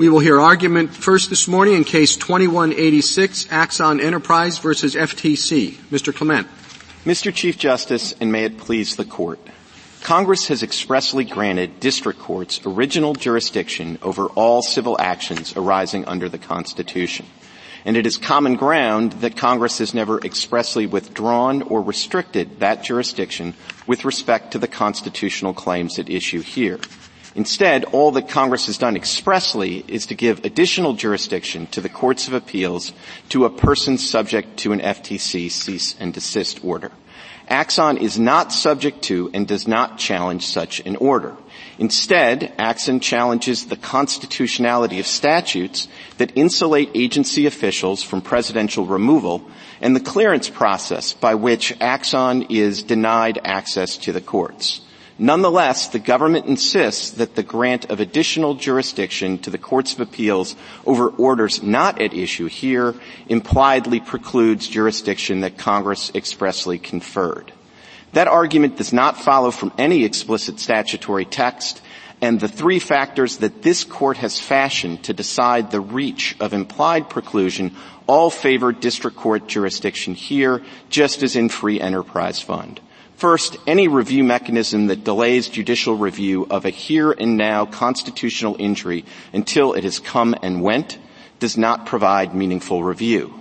We will hear argument first this morning in case 2186, Axon Enterprise versus FTC. Mr. Clement. Mr. Chief Justice, and may it please the court. Congress has expressly granted district courts original jurisdiction over all civil actions arising under the Constitution. And it is common ground that Congress has never expressly withdrawn or restricted that jurisdiction with respect to the constitutional claims at issue here. Instead, all that Congress has done expressly is to give additional jurisdiction to the courts of appeals to a person subject to an FTC cease and desist order. Axon is not subject to and does not challenge such an order. Instead, Axon challenges the constitutionality of statutes that insulate agency officials from presidential removal and the clearance process by which Axon is denied access to the courts. Nonetheless, the government insists that the grant of additional jurisdiction to the courts of appeals over orders not at issue here impliedly precludes jurisdiction that Congress expressly conferred. That argument does not follow from any explicit statutory text, and the three factors that this court has fashioned to decide the reach of implied preclusion all favor district court jurisdiction here, just as in free enterprise fund. First, any review mechanism that delays judicial review of a here and now constitutional injury until it has come and went does not provide meaningful review.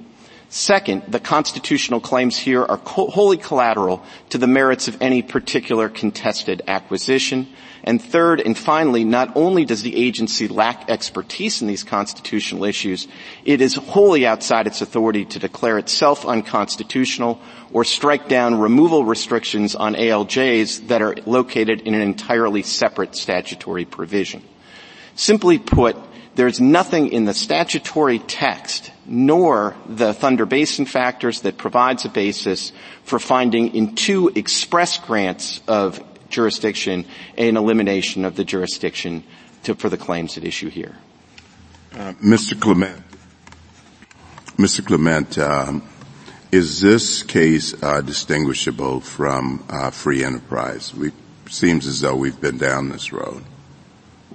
Second, the constitutional claims here are wholly collateral to the merits of any particular contested acquisition. And third and finally, not only does the agency lack expertise in these constitutional issues, it is wholly outside its authority to declare itself unconstitutional or strike down removal restrictions on ALJs that are located in an entirely separate statutory provision. Simply put, there's nothing in the statutory text nor the Thunder Basin factors that provides a basis for finding in two express grants of jurisdiction an elimination of the jurisdiction to, for the claims at issue here. Uh, Mr. Clement, Mr. Clement, um, is this case uh, distinguishable from uh, free enterprise? It seems as though we've been down this road.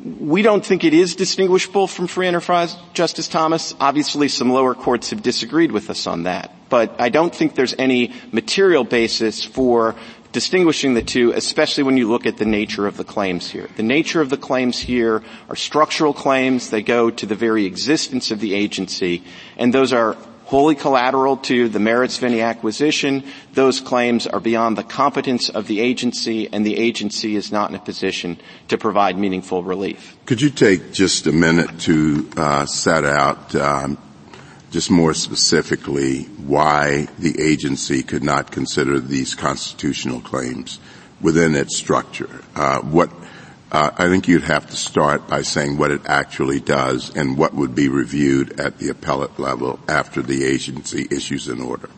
We don't think it is distinguishable from free enterprise, Justice Thomas. Obviously, some lower courts have disagreed with us on that, but I don't think there's any material basis for distinguishing the two, especially when you look at the nature of the claims here. The nature of the claims here are structural claims. They go to the very existence of the agency, and those are wholly collateral to the merits of any acquisition. Those claims are beyond the competence of the agency and the agency is not in a position to provide meaningful relief. Could you take just a minute to uh, set out um, just more specifically why the agency could not consider these constitutional claims within its structure? Uh, what uh, I think you'd have to start by saying what it actually does and what would be reviewed at the appellate level after the agency issues an order.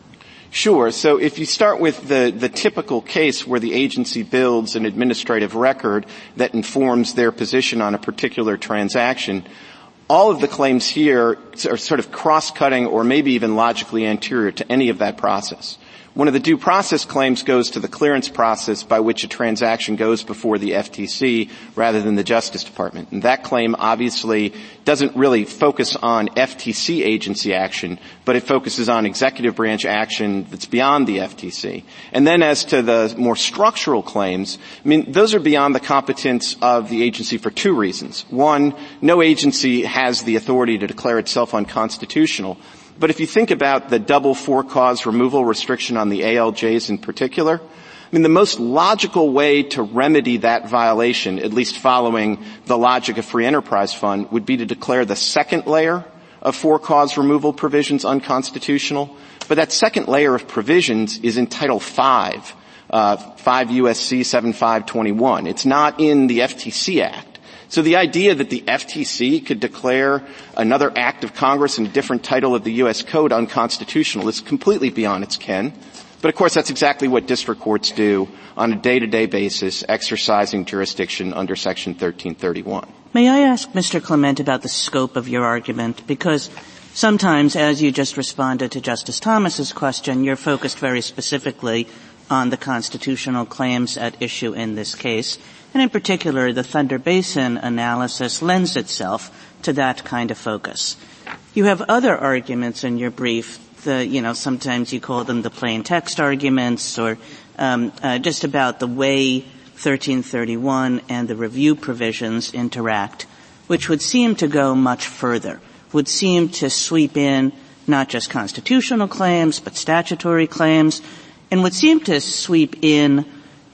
Sure. So if you start with the, the typical case where the agency builds an administrative record that informs their position on a particular transaction, all of the claims here are sort of cross-cutting or maybe even logically anterior to any of that process. One of the due process claims goes to the clearance process by which a transaction goes before the FTC rather than the Justice Department. And that claim obviously doesn't really focus on FTC agency action, but it focuses on executive branch action that's beyond the FTC. And then as to the more structural claims, I mean, those are beyond the competence of the agency for two reasons. One, no agency has the authority to declare itself unconstitutional. But if you think about the double for cause removal restriction on the ALJs in particular, I mean, the most logical way to remedy that violation, at least following the logic of free enterprise fund, would be to declare the second layer of for cause removal provisions unconstitutional. But that second layer of provisions is in Title 5, uh, 5 USC 7521. It's not in the FTC Act. So the idea that the FTC could declare another act of Congress in a different title of the U.S. Code unconstitutional is completely beyond its ken. But of course that's exactly what district courts do on a day-to-day basis exercising jurisdiction under section 1331. May I ask Mr. Clement about the scope of your argument? Because sometimes, as you just responded to Justice Thomas's question, you're focused very specifically on the constitutional claims at issue in this case. And in particular, the Thunder Basin analysis lends itself to that kind of focus. You have other arguments in your brief. The, you know, sometimes you call them the plain text arguments or um, uh, just about the way 1331 and the review provisions interact, which would seem to go much further, would seem to sweep in not just constitutional claims, but statutory claims, and would seem to sweep in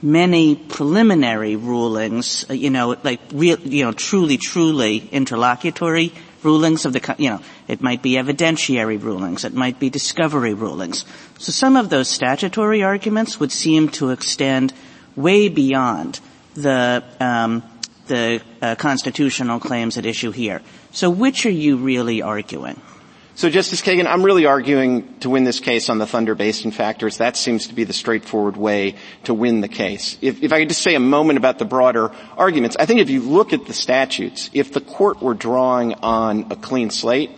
many preliminary rulings, uh, you know, like real, you know, truly, truly interlocutory rulings of the, you know, it might be evidentiary rulings, it might be discovery rulings. So some of those statutory arguments would seem to extend way beyond the um, the uh, constitutional claims at issue here. So which are you really arguing? So Justice Kagan, I'm really arguing to win this case on the Thunder Basin factors. That seems to be the straightforward way to win the case. If, if I could just say a moment about the broader arguments, I think if you look at the statutes, if the court were drawing on a clean slate,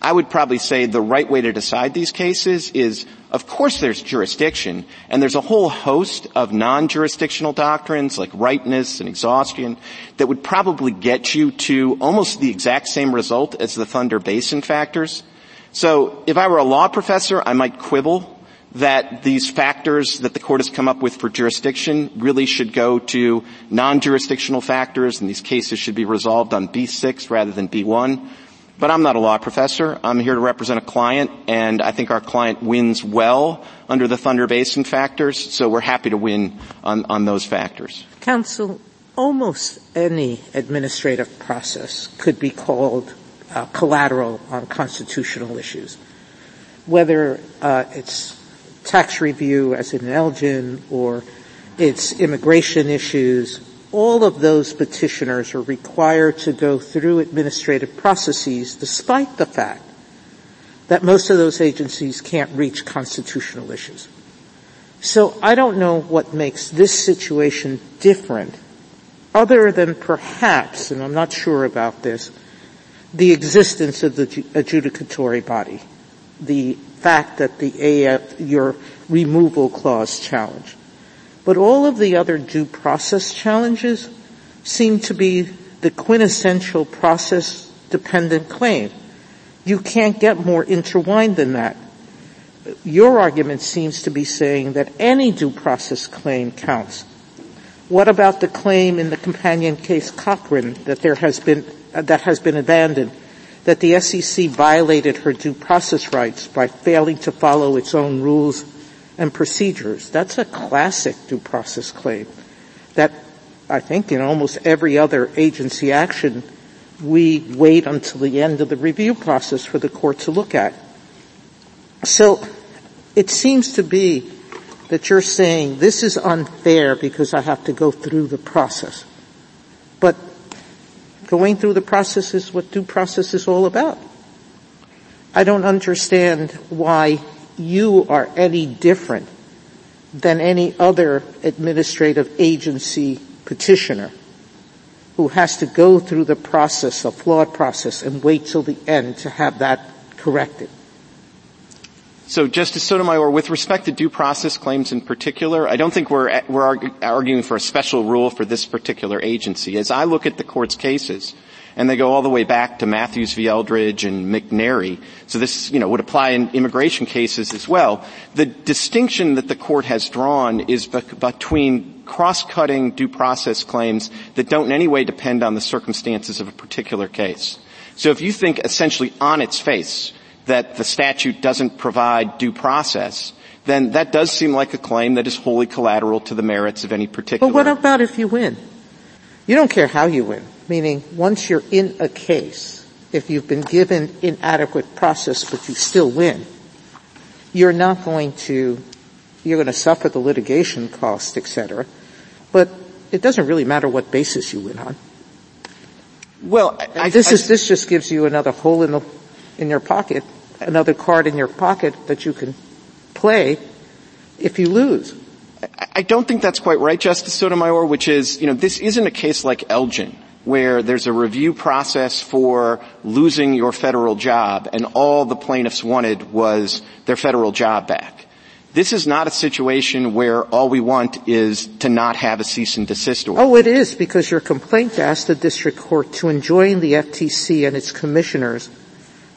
I would probably say the right way to decide these cases is, of course there's jurisdiction, and there's a whole host of non-jurisdictional doctrines like ripeness and exhaustion that would probably get you to almost the exact same result as the Thunder Basin factors. So if I were a law professor, I might quibble that these factors that the court has come up with for jurisdiction really should go to non-jurisdictional factors and these cases should be resolved on B6 rather than B1. But I'm not a law professor. I'm here to represent a client and I think our client wins well under the Thunder Basin factors, so we're happy to win on, on those factors. Counsel, almost any administrative process could be called uh, collateral on constitutional issues, whether uh, it's tax review as in Elgin or it's immigration issues, all of those petitioners are required to go through administrative processes despite the fact that most of those agencies can't reach constitutional issues. So I don't know what makes this situation different other than perhaps, and I'm not sure about this, the existence of the adjudicatory body, the fact that the AF, your removal clause challenge. But all of the other due process challenges seem to be the quintessential process dependent claim. You can't get more intertwined than that. Your argument seems to be saying that any due process claim counts. What about the claim in the companion case Cochran that there has been Uh, that has been abandoned, that the SEC violated her due process rights by failing to follow its own rules and procedures. That's a classic due process claim that I think in almost every other agency action we wait until the end of the review process for the court to look at. So it seems to be that you're saying this is unfair because I have to go through the process. Going through the process is what due process is all about. I don't understand why you are any different than any other administrative agency petitioner who has to go through the process, a flawed process, and wait till the end to have that corrected. So Justice Sotomayor, with respect to due process claims in particular, I don't think we're, we're arguing for a special rule for this particular agency. As I look at the court's cases, and they go all the way back to Mathews v. Eldridge and McNary. So this, you know, would apply in immigration cases as well. The distinction that the court has drawn is be- between cross-cutting due process claims that don't in any way depend on the circumstances of a particular case. So if you think essentially on its face that the statute doesn't provide due process, then that does seem like a claim that is wholly collateral to the merits of any particular. But what about if you win? You don't care how you win. Meaning, once you're in a case, if you've been given inadequate process but you still win, you're not going to, you're going to suffer the litigation cost, etc. But it doesn't really matter what basis you win on. Well, I, this I, is this just gives you another hole in the in your pocket, another card in your pocket that you can play if you lose. I don't think that's quite right, Justice Sotomayor, which is, you know, this isn't a case like Elgin, where there's a review process for losing your federal job and all the plaintiffs wanted was their federal job back. This is not a situation where all we want is to not have a cease and desist order. Oh, it is because your complaint asked the district court to enjoin the FTC and its commissioners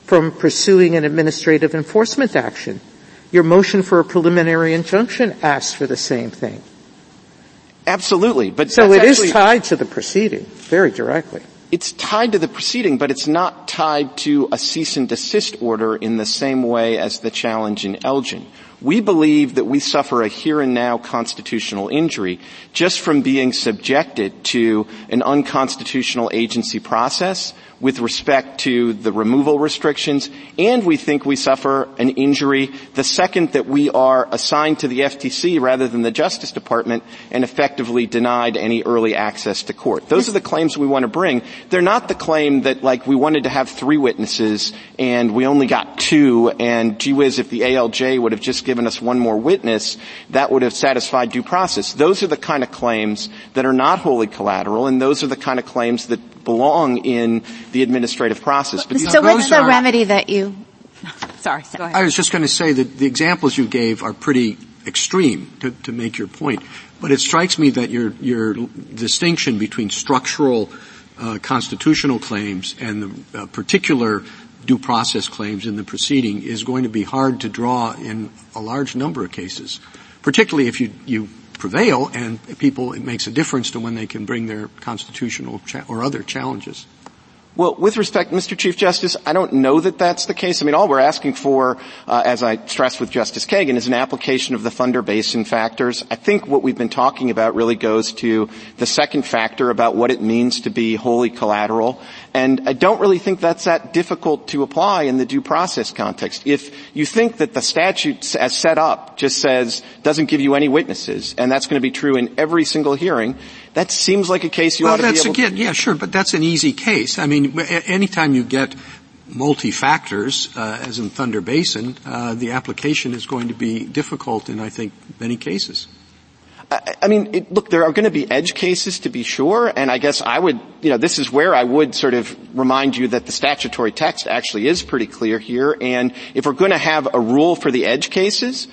from pursuing an administrative enforcement action. Your motion for a preliminary injunction asks for the same thing. Absolutely, but so it actually, is tied to the proceeding very directly. It's tied to the proceeding, but it's not tied to a cease and desist order in the same way as the challenge in Elgin. We believe that we suffer a here and now constitutional injury just from being subjected to an unconstitutional agency process with respect to the removal restrictions, and we think we suffer an injury the second that we are assigned to the FTC rather than the Justice Department and effectively denied any early access to court. Those are the claims we want to bring. They're not the claim that like we wanted to have three witnesses and we only got two and gee whiz if the ALJ would have just given us one more witness, that would have satisfied due process. Those are the kind of claims that are not wholly collateral and those are the kind of claims that belong in the administrative process. But so what's the are, remedy that you? Sorry, go ahead. I was just going to say that the examples you gave are pretty extreme to, to make your point, but it strikes me that your your distinction between structural uh, constitutional claims and the uh, particular due process claims in the proceeding is going to be hard to draw in a large number of cases, particularly if you, you prevail and people, it makes a difference to when they can bring their constitutional cha- or other challenges. Well, with respect, Mr. Chief Justice, I don't know that that's the case. I mean, all we're asking for, uh, as I stressed with Justice Kagan, is an application of the Thunder Basin factors. I think what we've been talking about really goes to the second factor about what it means to be wholly collateral. And I don't really think that's that difficult to apply in the due process context. If you think that the statute as set up just says, doesn't give you any witnesses, and that's going to be true in every single hearing, that seems like a case you well, ought to be able Well, that's again, yeah, sure, but that's an easy case. I mean, anytime you get multi-factors, uh, as in Thunder Basin, uh, the application is going to be difficult in, I think, many cases. I mean, it, look, there are going to be edge cases to be sure, and I guess I would, you know, this is where I would sort of remind you that the statutory text actually is pretty clear here, and if we're going to have a rule for the edge cases,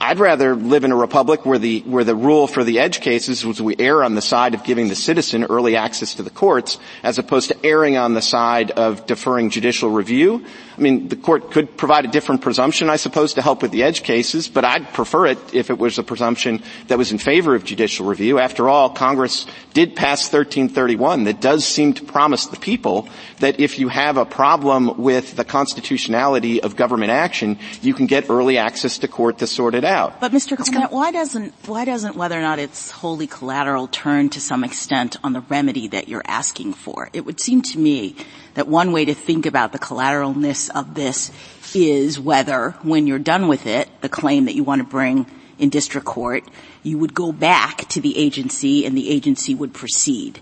I'd rather live in a republic where the, where the rule for the edge cases was we err on the side of giving the citizen early access to the courts as opposed to erring on the side of deferring judicial review. I mean, the court could provide a different presumption, I suppose, to help with the edge cases, but I'd prefer it if it was a presumption that was in favor of judicial review. After all, Congress did pass 1331 that does seem to promise the people that if you have a problem with the constitutionality of government action, you can get early access to court to sort it out. But Mr. Clement, why doesn't, why doesn't whether or not it's wholly collateral turn to some extent on the remedy that you're asking for? It would seem to me that one way to think about the collateralness of this is whether, when you're done with it, the claim that you want to bring in district court, you would go back to the agency and the agency would proceed.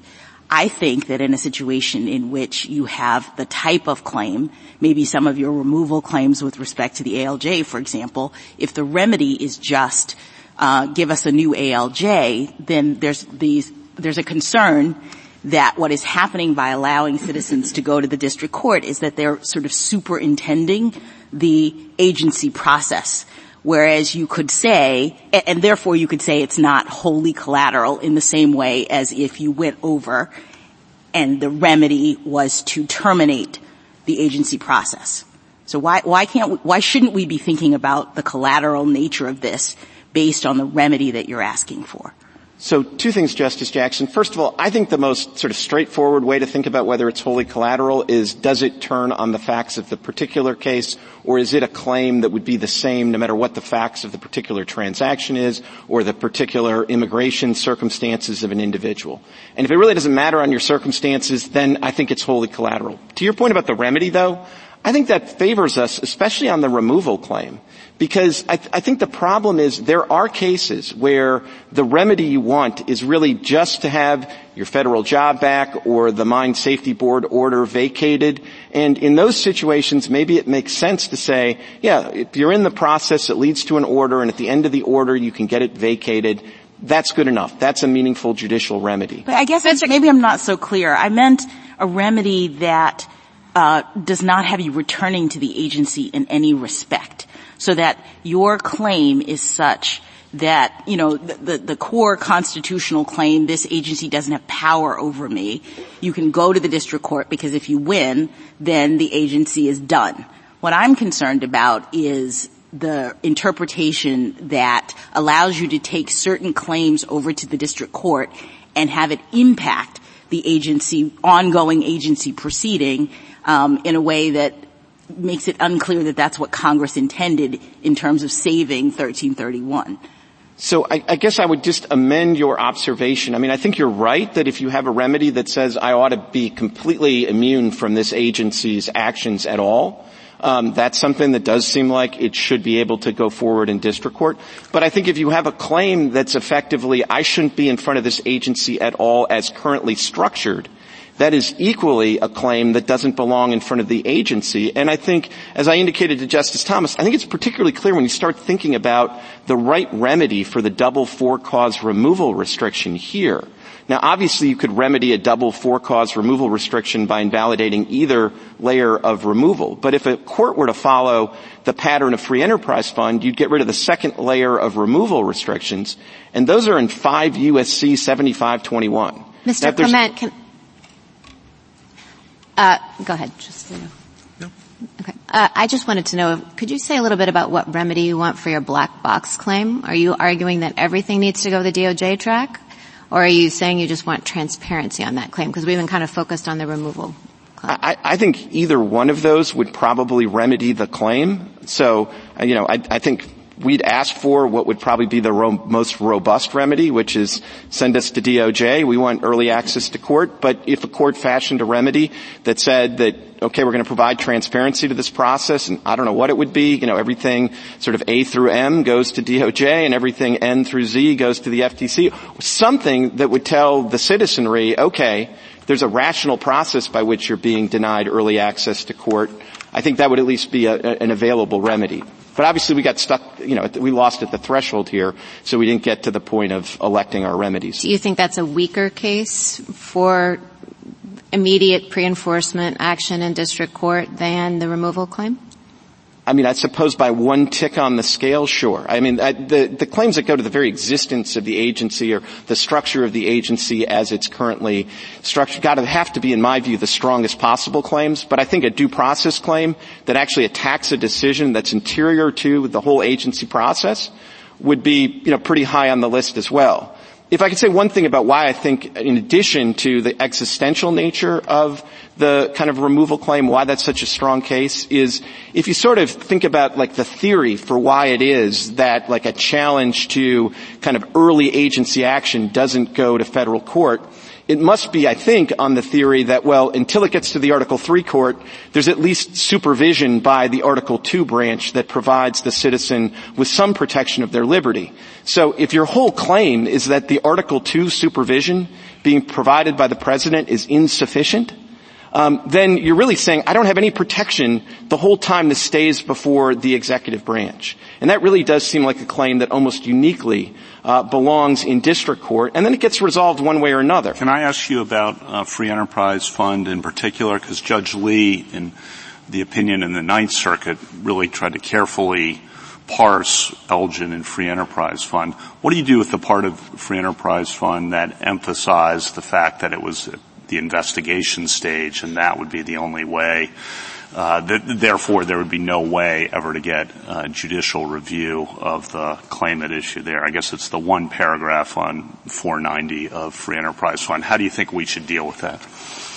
I think that in a situation in which you have the type of claim, maybe some of your removal claims with respect to the ALJ, for example, if the remedy is just uh, give us a new ALJ, then there's these there's a concern that what is happening by allowing citizens to go to the district court is that they're sort of superintending the agency process. Whereas you could say, and therefore you could say it's not wholly collateral in the same way as if you went over and the remedy was to terminate the agency process. So why, why can't, why shouldn't we be thinking about the collateral nature of this based on the remedy that you're asking for? So two things, Justice Jackson. First of all, I think the most sort of straightforward way to think about whether it's wholly collateral is does it turn on the facts of the particular case or is it a claim that would be the same no matter what the facts of the particular transaction is or the particular immigration circumstances of an individual. And if it really doesn't matter on your circumstances, then I think it's wholly collateral. To your point about the remedy though, I think that favors us, especially on the removal claim. Because I, th- I, think the problem is there are cases where the remedy you want is really just to have your federal job back or the mine safety board order vacated. And in those situations, maybe it makes sense to say, yeah, if you're in the process that leads to an order and at the end of the order you can get it vacated, that's good enough. That's a meaningful judicial remedy. But I guess maybe I'm not so clear. I meant a remedy that uh, does not have you returning to the agency in any respect. So that your claim is such that, you know, the, the, core constitutional claim, this agency doesn't have power over me. You can go to the district court because if you win, then the agency is done. What I'm concerned about is the interpretation that allows you to take certain claims over to the district court and have it impact the agency, ongoing agency proceeding um, in a way that makes it unclear that that's what Congress intended in terms of saving 1331. So I, I, guess I would just amend your observation. I mean, I think you're right that if you have a remedy that says I ought to be completely immune from this agency's actions at all, um, that's something that does seem like it should be able to go forward in district court. But I think if you have a claim that's effectively I shouldn't be in front of this agency at all as currently structured, that is equally a claim that doesn't belong in front of the agency. And I think, as I indicated to Justice Thomas, I think it's particularly clear when you start thinking about the right remedy for the double for cause removal restriction here. Now obviously you could remedy a double for cause removal restriction by invalidating either layer of removal. But if a court were to follow the pattern of free enterprise fund, you'd get rid of the second layer of removal restrictions, and those are in 5 USC 7521. Mr. Clement, can, uh, go ahead. Just, no. Okay. Uh, I just wanted to know, could you say a little bit about what remedy you want for your black box claim? Are you arguing that everything needs to go the DOJ track? Or are you saying you just want transparency on that claim? Because we've been kind of focused on the removal. I, I, think either one of those would probably remedy the claim. So, uh, you know, I, I think we'd ask for what would probably be the ro- most robust remedy, which is send us to DOJ. We want early access to court. But if a court fashioned a remedy that said that, okay, we're going to provide transparency to this process, and I don't know what it would be, you know, everything sort of A through M goes to DOJ, and everything N through Z goes to the FTC, something that would tell the citizenry, okay, there's a rational process by which you're being denied early access to court. I think that would at least be a, an available remedy. But obviously we got stuck, you know, we lost at the threshold here, so we didn't get to the point of electing our remedies. Do you think that's a weaker case for immediate pre-enforcement action in district court than the removal claim? I mean, I suppose by one tick on the scale, sure. I mean, I, the, the claims that go to the very existence of the agency or the structure of the agency as it's currently structured got to have to be, in my view, the strongest possible claims. But I think a due process claim that actually attacks a decision that's interior to the whole agency process would be, you know, pretty high on the list as well. If I could say one thing about why I think, in addition to the existential nature of the kind of removal claim, why that's such a strong case, is if you sort of think about like the theory for why it is that like a challenge to kind of early agency action doesn't go to federal court, it must be, I think, on the theory that, well, until it gets to the Article 3 court, there's at least supervision by the Article 2 branch that provides the citizen with some protection of their liberty. So if your whole claim is that the Article 2 supervision being provided by the President is insufficient, um, then you're really saying, I don't have any protection the whole time this stays before the executive branch. And that really does seem like a claim that almost uniquely uh, belongs in district court, and then it gets resolved one way or another. Can I ask you about uh, Free Enterprise Fund in particular? Because Judge Lee, in the opinion in the Ninth Circuit, really tried to carefully parse Elgin and Free Enterprise Fund. What do you do with the part of Free Enterprise Fund that emphasized the fact that it was the investigation stage, and that would be the only way. Uh, th- therefore, there would be no way ever to get uh, judicial review of the claim claimant issue there. I guess it's the one paragraph on 490 of Free Enterprise Fund. How do you think we should deal with that?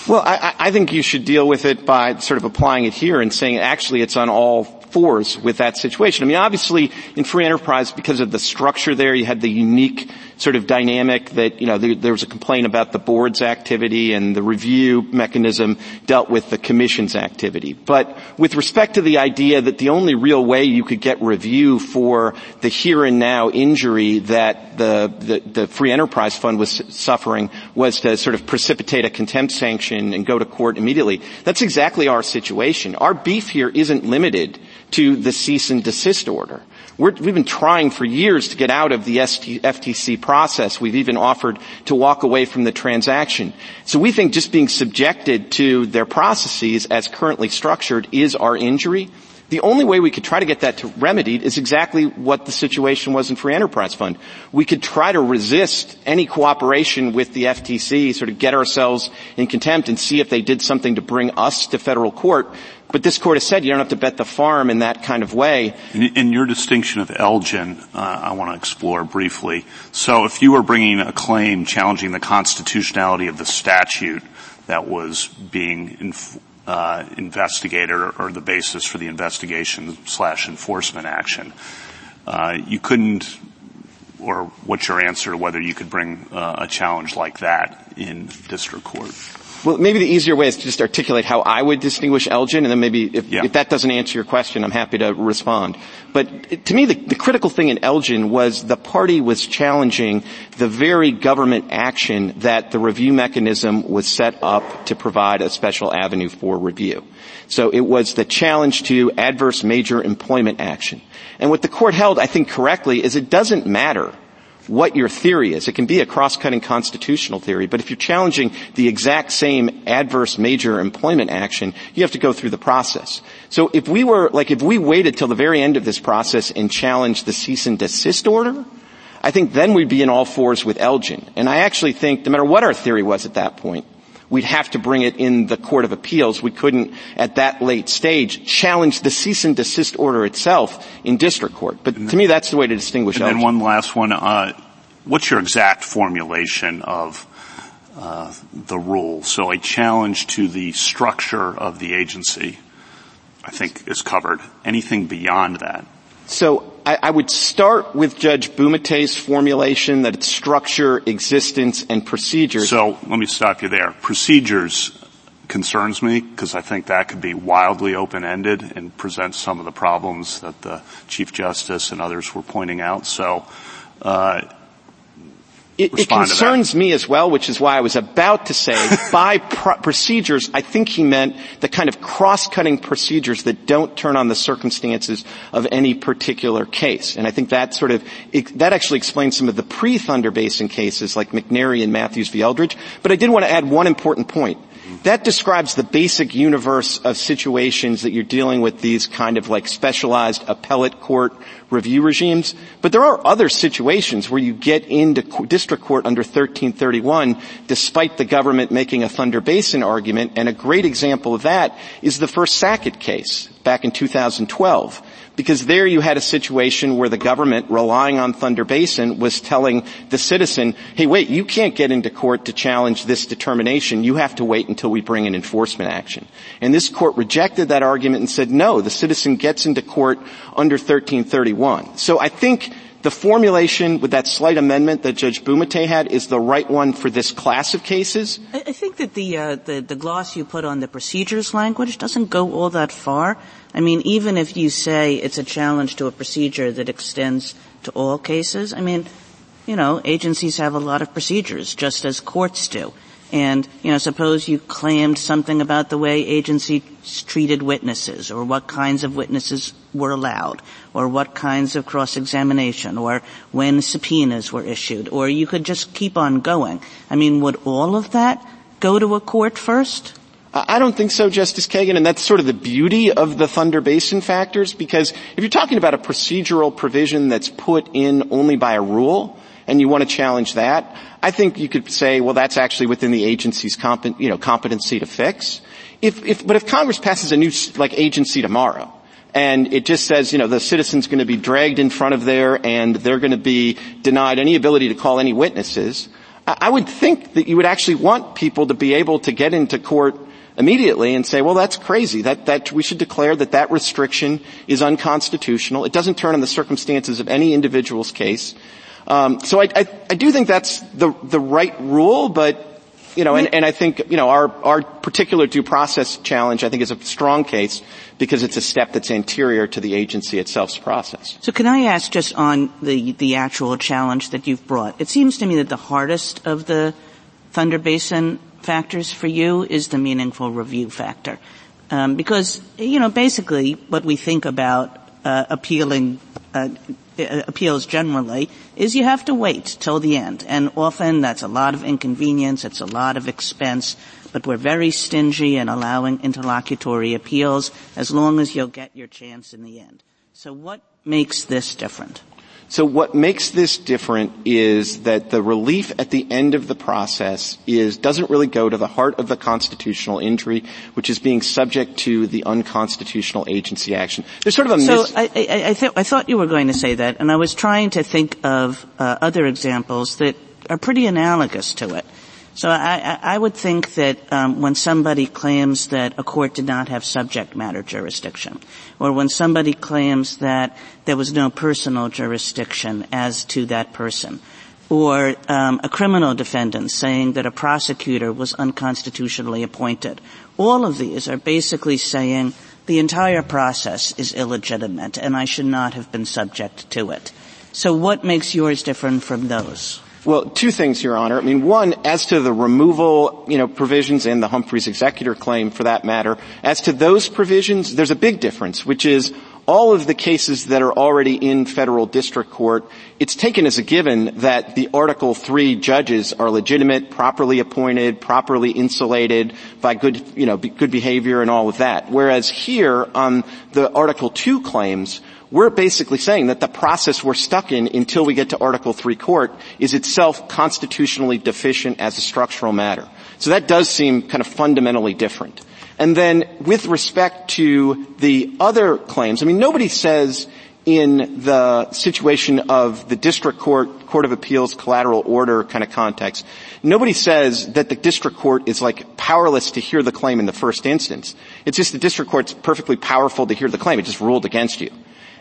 Well, I, I think you should deal with it by sort of applying it here and saying actually it's on all fours with that situation. I mean, obviously in free enterprise, because of the structure there, you had the unique sort of dynamic that, you know, there, there, was a complaint about the board's activity and the review mechanism dealt with the commission's activity. But with respect to the idea that the only real way you could get review for the here and now injury that the, the, the free enterprise fund was suffering was to sort of precipitate a contempt sanction and go to court immediately. That's exactly our situation. Our beef here isn't limited to the cease and desist order. We have been trying for years to get out of the FTC process. We've even offered to walk away from the transaction. So we think just being subjected to their processes as currently structured is our injury. The only way we could try to get that to remedied is exactly what the situation was in Free Enterprise Fund. We could try to resist any cooperation with the FTC, sort of get ourselves in contempt and see if they did something to bring us to federal court. But this court has said you don't have to bet the farm in that kind of way. In, in your distinction of Elgin, uh, I want to explore briefly. So if you were bringing a claim challenging the constitutionality of the statute that was being inf- uh, investigated or, or, the basis for the investigation slash enforcement action, uh, you couldn't, or what's your answer to whether you could bring uh, a challenge like that in district court? Well, maybe the easier way is to just articulate how I would distinguish Elgin, and then maybe if, yeah. if that doesn't answer your question, I'm happy to respond. But to me, the, the, critical thing in Elgin was the party was challenging the very government action that the review mechanism was set up to provide a special avenue for review. So it was the challenge to adverse major employment action. And what the court held, I think correctly, is it doesn't matter what your theory is. It can be a cross-cutting constitutional theory, but if you're challenging the exact same adverse major employment action, you have to go through the process. So if we were, like if we waited till the very end of this process and challenged the cease and desist order, I think then we'd be in all fours with Elgin. And I actually think, no matter what our theory was at that point, we'd have to bring it in the Court of Appeals. We couldn't, at that late stage, challenge the cease and desist order itself in district court. But to me, that's the way to distinguish. And then one last one. Uh, what's your exact formulation of uh, the rule? So a challenge to the structure of the agency, I think, is covered. Anything beyond that? So I, would start with Judge Bumatay's formulation that it's structure, existence, and procedures. So let me stop you there. Procedures concerns me because I think that could be wildly open-ended and present some of the problems that the Chief Justice and others were pointing out. So uh, it, it concerns me as well, which is why I was about to say by pro- procedures, I think he meant the kind of cross-cutting procedures that don't turn on the circumstances of any particular case. And I think that sort of, it, that actually explains some of the pre-Thunder Basin cases like McNary and Mathews v. Eldridge. But I did want to add one important point. That describes the basic universe of situations that you're dealing with these kind of like specialized appellate court review regimes. But there are other situations where you get into district court under 1331 despite the government making a Thunder Basin argument. And a great example of that is the first Sackett case back in 2012 because there you had a situation where the government, relying on Thunder Basin, was telling the citizen, hey wait, you can't get into court to challenge this determination. You have to wait until we bring an enforcement action. And this court rejected that argument and said, no, the citizen gets into court under 1331. So I think the formulation with that slight amendment that Judge Bumatay had is the right one for this class of cases. I, think that the, uh, the, the gloss you put on the procedures language doesn't go all that far. I mean, even if you say it's a challenge to a procedure that extends to all cases, I mean, you know, agencies have a lot of procedures, just as courts do. And, you know, suppose you claimed something about the way agencies treated witnesses, or what kinds of witnesses were allowed, or what kinds of cross-examination, or when subpoenas were issued, or you could just keep on going. I mean, would all of that go to a court first? I don't think so, Justice Kagan, and that's sort of the beauty of the Thunder Basin factors, because if you're talking about a procedural provision that's put in only by a rule, and you want to challenge that, I think you could say, well, that's actually within the agency's you know, competency to fix. If, if, but if Congress passes a new, like, agency tomorrow, and it just says, you know, the citizen's going to be dragged in front of there and they're going to be denied any ability to call any witnesses, I would think that you would actually want people to be able to get into court immediately and say, well, that's crazy. That, that we should declare that that restriction is unconstitutional. It doesn't turn on the circumstances of any individual's case. Um, so I, I, I, do think that's the the right rule, but you know, and, and I think you know our our particular due process challenge I think is a strong case because it's a step that's anterior to the agency itself's process. So can I ask just on the the actual challenge that you've brought? It seems to me that the hardest of the Thunder Basin factors for you is the meaningful review factor. Um, because, you know, basically what we think about uh, appealing uh, Uh, appeals generally is you have to wait till the end. And often that's a lot of inconvenience, it's a lot of expense, but we're very stingy in allowing interlocutory appeals as long as you'll get your chance in the end. So what makes this different? So what makes this different is that the relief at the end of the process is, doesn't really go to the heart of the constitutional injury, which is being subject to the unconstitutional agency action. There's sort of a So mis- I, I, I, th- I thought you were going to say that, and I was trying to think of uh, other examples that are pretty analogous to it. So I, I would think that um, when somebody claims that a court did not have subject matter jurisdiction, or when somebody claims that there was no personal jurisdiction as to that person, or um, a criminal defendant saying that a prosecutor was unconstitutionally appointed, all of these are basically saying the entire process is illegitimate and I should not have been subject to it. So what makes yours different from those? Well, two things, Your Honor. I mean, one, as to the removal, you know, provisions and the Humphreys executor claim for that matter, as to those provisions, there's a big difference, which is all of the cases that are already in federal district court, it's taken as a given that the Article 3 judges are legitimate, properly appointed, properly insulated by good, you know, good behavior and all of that. Whereas here on the Article 2 claims, we're basically saying that the process we're stuck in until we get to Article 3 court is itself constitutionally deficient as a structural matter. So that does seem kind of fundamentally different. And then with respect to the other claims, I mean, nobody says in the situation of the district court, court of appeals, collateral order kind of context, nobody says that the district court is like powerless to hear the claim in the first instance. It's just the district court's perfectly powerful to hear the claim. It just ruled against you.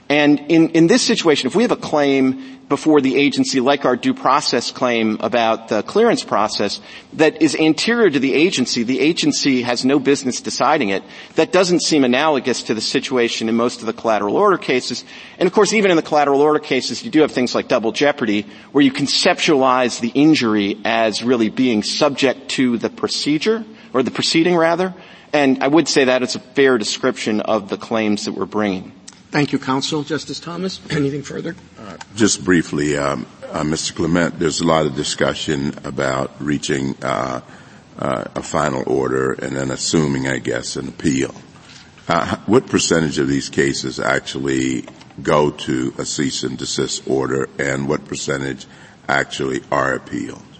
And in, in this situation, if we have a claim before the agency, like our due process claim about the clearance process, that is anterior to the agency, the agency has no business deciding it, that doesn't seem analogous to the situation in most of the collateral order cases. And of course, even in the collateral order cases, you do have things like double jeopardy, where you conceptualize the injury as really being subject to the procedure, or the proceeding rather. And I would say that it's a fair description of the claims that we're bringing. Thank you, counsel. Justice Thomas, anything further? Uh, just briefly, um, uh, Mr. Clement, there's a lot of discussion about reaching uh, uh a final order and then assuming, I guess, an appeal. Uh, what percentage of these cases actually go to a cease and desist order, and what percentage actually are appealed?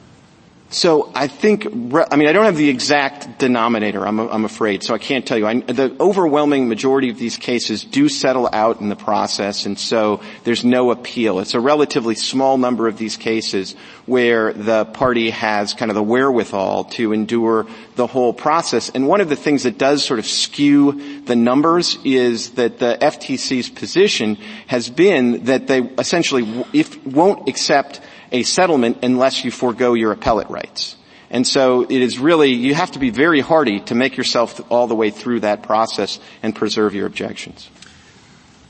So I think, I mean, I don't have the exact denominator, I'm, I'm afraid, so I can't tell you. I, the overwhelming majority of these cases do settle out in the process, and so there's no appeal. It's a relatively small number of these cases where the party has kind of the wherewithal to endure the whole process. And one of the things that does sort of skew the numbers is that the FTC's position has been that they essentially if, won't accept a settlement unless you forego your appellate rights. And so it is really, you have to be very hardy to make yourself all the way through that process and preserve your objections.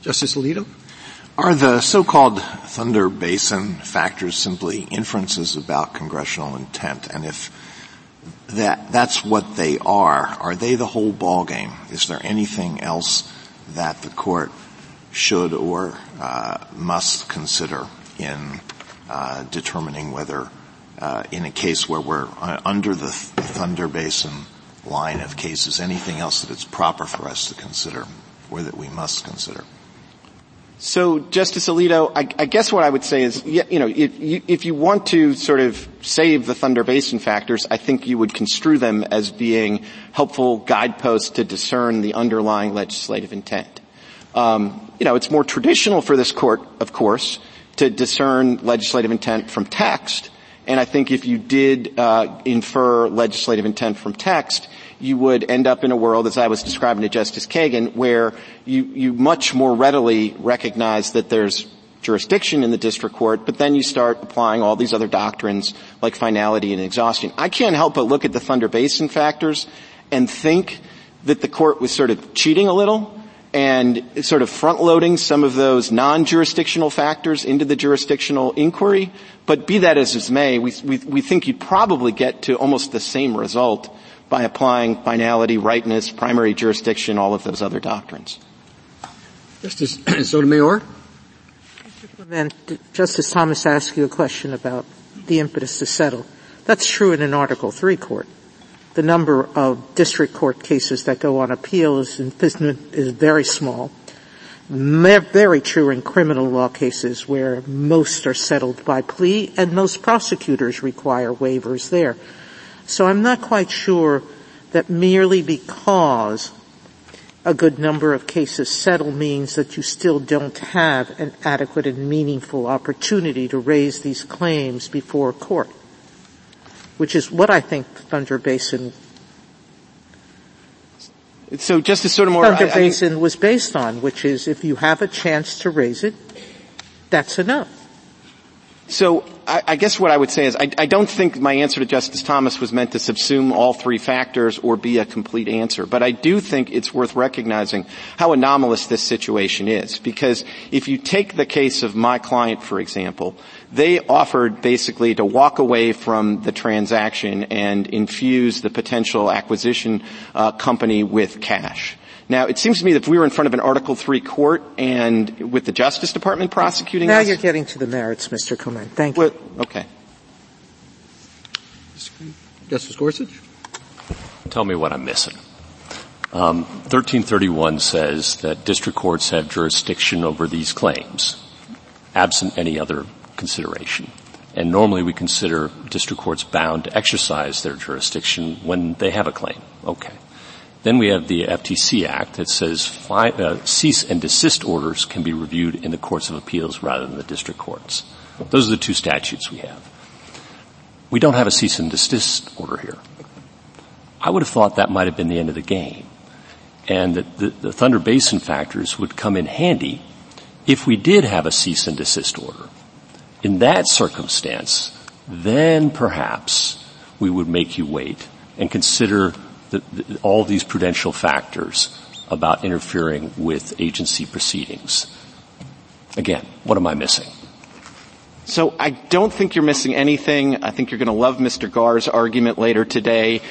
Justice Alito? Are the so-called Thunder Basin factors simply inferences about congressional intent? And if that, that's what they are, are they the whole ballgame? Is there anything else that the court should or uh, must consider in uh, determining whether, uh, in a case where we're uh, under the, Thunder Basin line of cases, anything else that it's proper for us to consider or that we must consider? So, Justice Alito, I, I, guess what I would say is, you know, if you, if you want to sort of save the Thunder Basin factors, I think you would construe them as being helpful guideposts to discern the underlying legislative intent. Um, you know, it's more traditional for this court, of course, to discern legislative intent from text. And I think if you did uh, infer legislative intent from text, you would end up in a world, as I was describing to Justice Kagan, where you, you much more readily recognize that there's jurisdiction in the district court, but then you start applying all these other doctrines like finality and exhaustion. I can't help but look at the Thunder Basin factors and think that the court was sort of cheating a little and sort of front loading some of those non-jurisdictional factors into the jurisdictional inquiry. But be that as it may, we, we, we think you'd probably get to almost the same result by applying finality, ripeness, primary jurisdiction, all of those other doctrines. Justice Sotomayor? And Justice Thomas asked you a question about the impetus to settle. That's true in an Article 3 court. The number of district court cases that go on appeal is, is very small. Very true in criminal law cases where most are settled by plea and most prosecutors require waivers there. So I'm not quite sure that merely because a good number of cases settle means that you still don't have an adequate and meaningful opportunity to raise these claims before court, which is what I think Thunder Basin so Justice Sotomayor, Thunder I, Basin was based on, which is if you have a chance to raise it, that's enough. So I, I, guess what I would say is I, I, don't think my answer to Justice Thomas was meant to subsume all three factors or be a complete answer, but I do think it's worth recognizing how anomalous this situation is. Because if you take the case of my client, for example, they offered basically to walk away from the transaction and infuse the potential acquisition uh, company with cash. Now, it seems to me that if we were in front of an Article Three court and with the Justice Department prosecuting now us, you're getting to the merits, Mr. Clement. Thank you. Well, okay. Justice Gorsuch? Tell me what I'm missing. Um, 1331 says that district courts have jurisdiction over these claims, absent any other consideration. And normally we consider district courts bound to exercise their jurisdiction when they have a claim. Okay. Then we have the FTC Act that says fi- uh, cease and desist orders can be reviewed in the courts of appeals rather than the district courts. Those are the two statutes we have. We don't have a cease and desist order here. I would have thought that might have been the end of the game. And that the, the Thunder Basin factors would come in handy if we did have a cease and desist order. In that circumstance, then perhaps we would make you wait and consider the, the, all these prudential factors about interfering with agency proceedings. Again, what am I missing? So I don't think you're missing anything. I think you're going to love Mr. Garre's argument later today.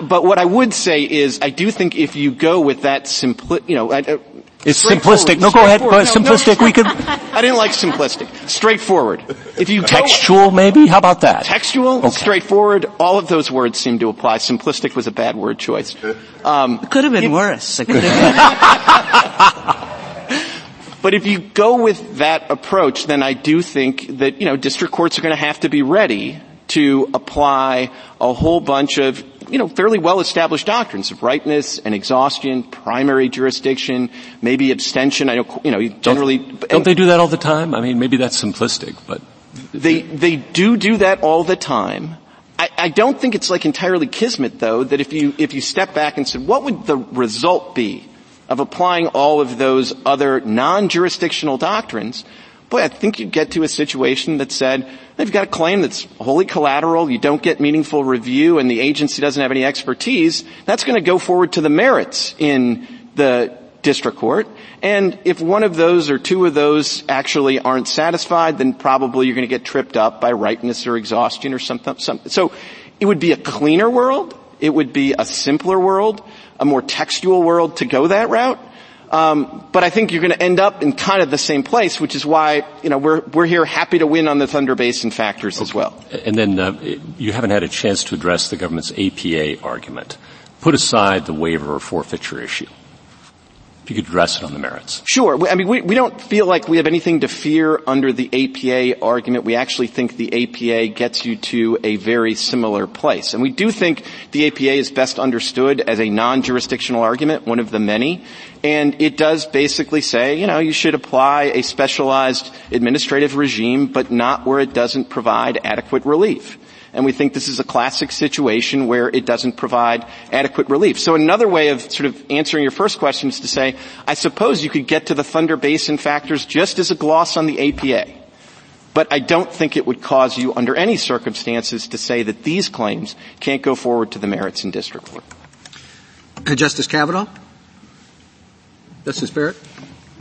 But what I would say is, I do think if you go with that simpli, you know, uh, it's simplistic. No, go ahead. Go ahead. No, simplistic. No, we could. I didn't like simplistic. Straightforward. If you textual, go, maybe. How about that? Textual, okay. straightforward. All of those words seem to apply. Simplistic was a bad word choice. Um, it could have been if, worse. It could have been. But if you go with that approach, then I do think that, you know, district courts are going to have to be ready to apply a whole bunch of you know, fairly well-established doctrines of ripeness and exhaustion, primary jurisdiction, maybe abstention. I know, you know, generally. Don't, don't they do that all the time? I mean, maybe that's simplistic, but. They, they do do that all the time. I, I don't think it's like entirely kismet though, that if you, if you step back and said, what would the result be of applying all of those other non-jurisdictional doctrines? Boy, I think you'd get to a situation that said, they've got a claim that's wholly collateral, you don't get meaningful review, and the agency doesn't have any expertise, that's going to go forward to the merits in the district court. And if one of those or two of those actually aren't satisfied, then probably you're going to get tripped up by ripeness or exhaustion or something. something. So it would be a cleaner world. It would be a simpler world, a more textual world to go that route. Um, but I think you're going to end up in kind of the same place, which is why you know we're we're here happy to win on the Thunder Basin factors okay. as well. And then uh, you haven't had a chance to address the government's APA argument. Put aside the waiver or forfeiture issue. If you could address it on the merits. Sure. I mean, we, we don't feel like we have anything to fear under the APA argument. We actually think the APA gets you to a very similar place. And we do think the APA is best understood as a non-jurisdictional argument, one of the many. And it does basically say, you know, you should apply a specialized administrative regime, but not where it doesn't provide adequate relief and we think this is a classic situation where it doesn't provide adequate relief. So another way of sort of answering your first question is to say, I suppose you could get to the Thunder Basin factors just as a gloss on the APA. But I don't think it would cause you under any circumstances to say that these claims can't go forward to the merits in district court. Uh, Justice Kavanaugh? Justice Barrett?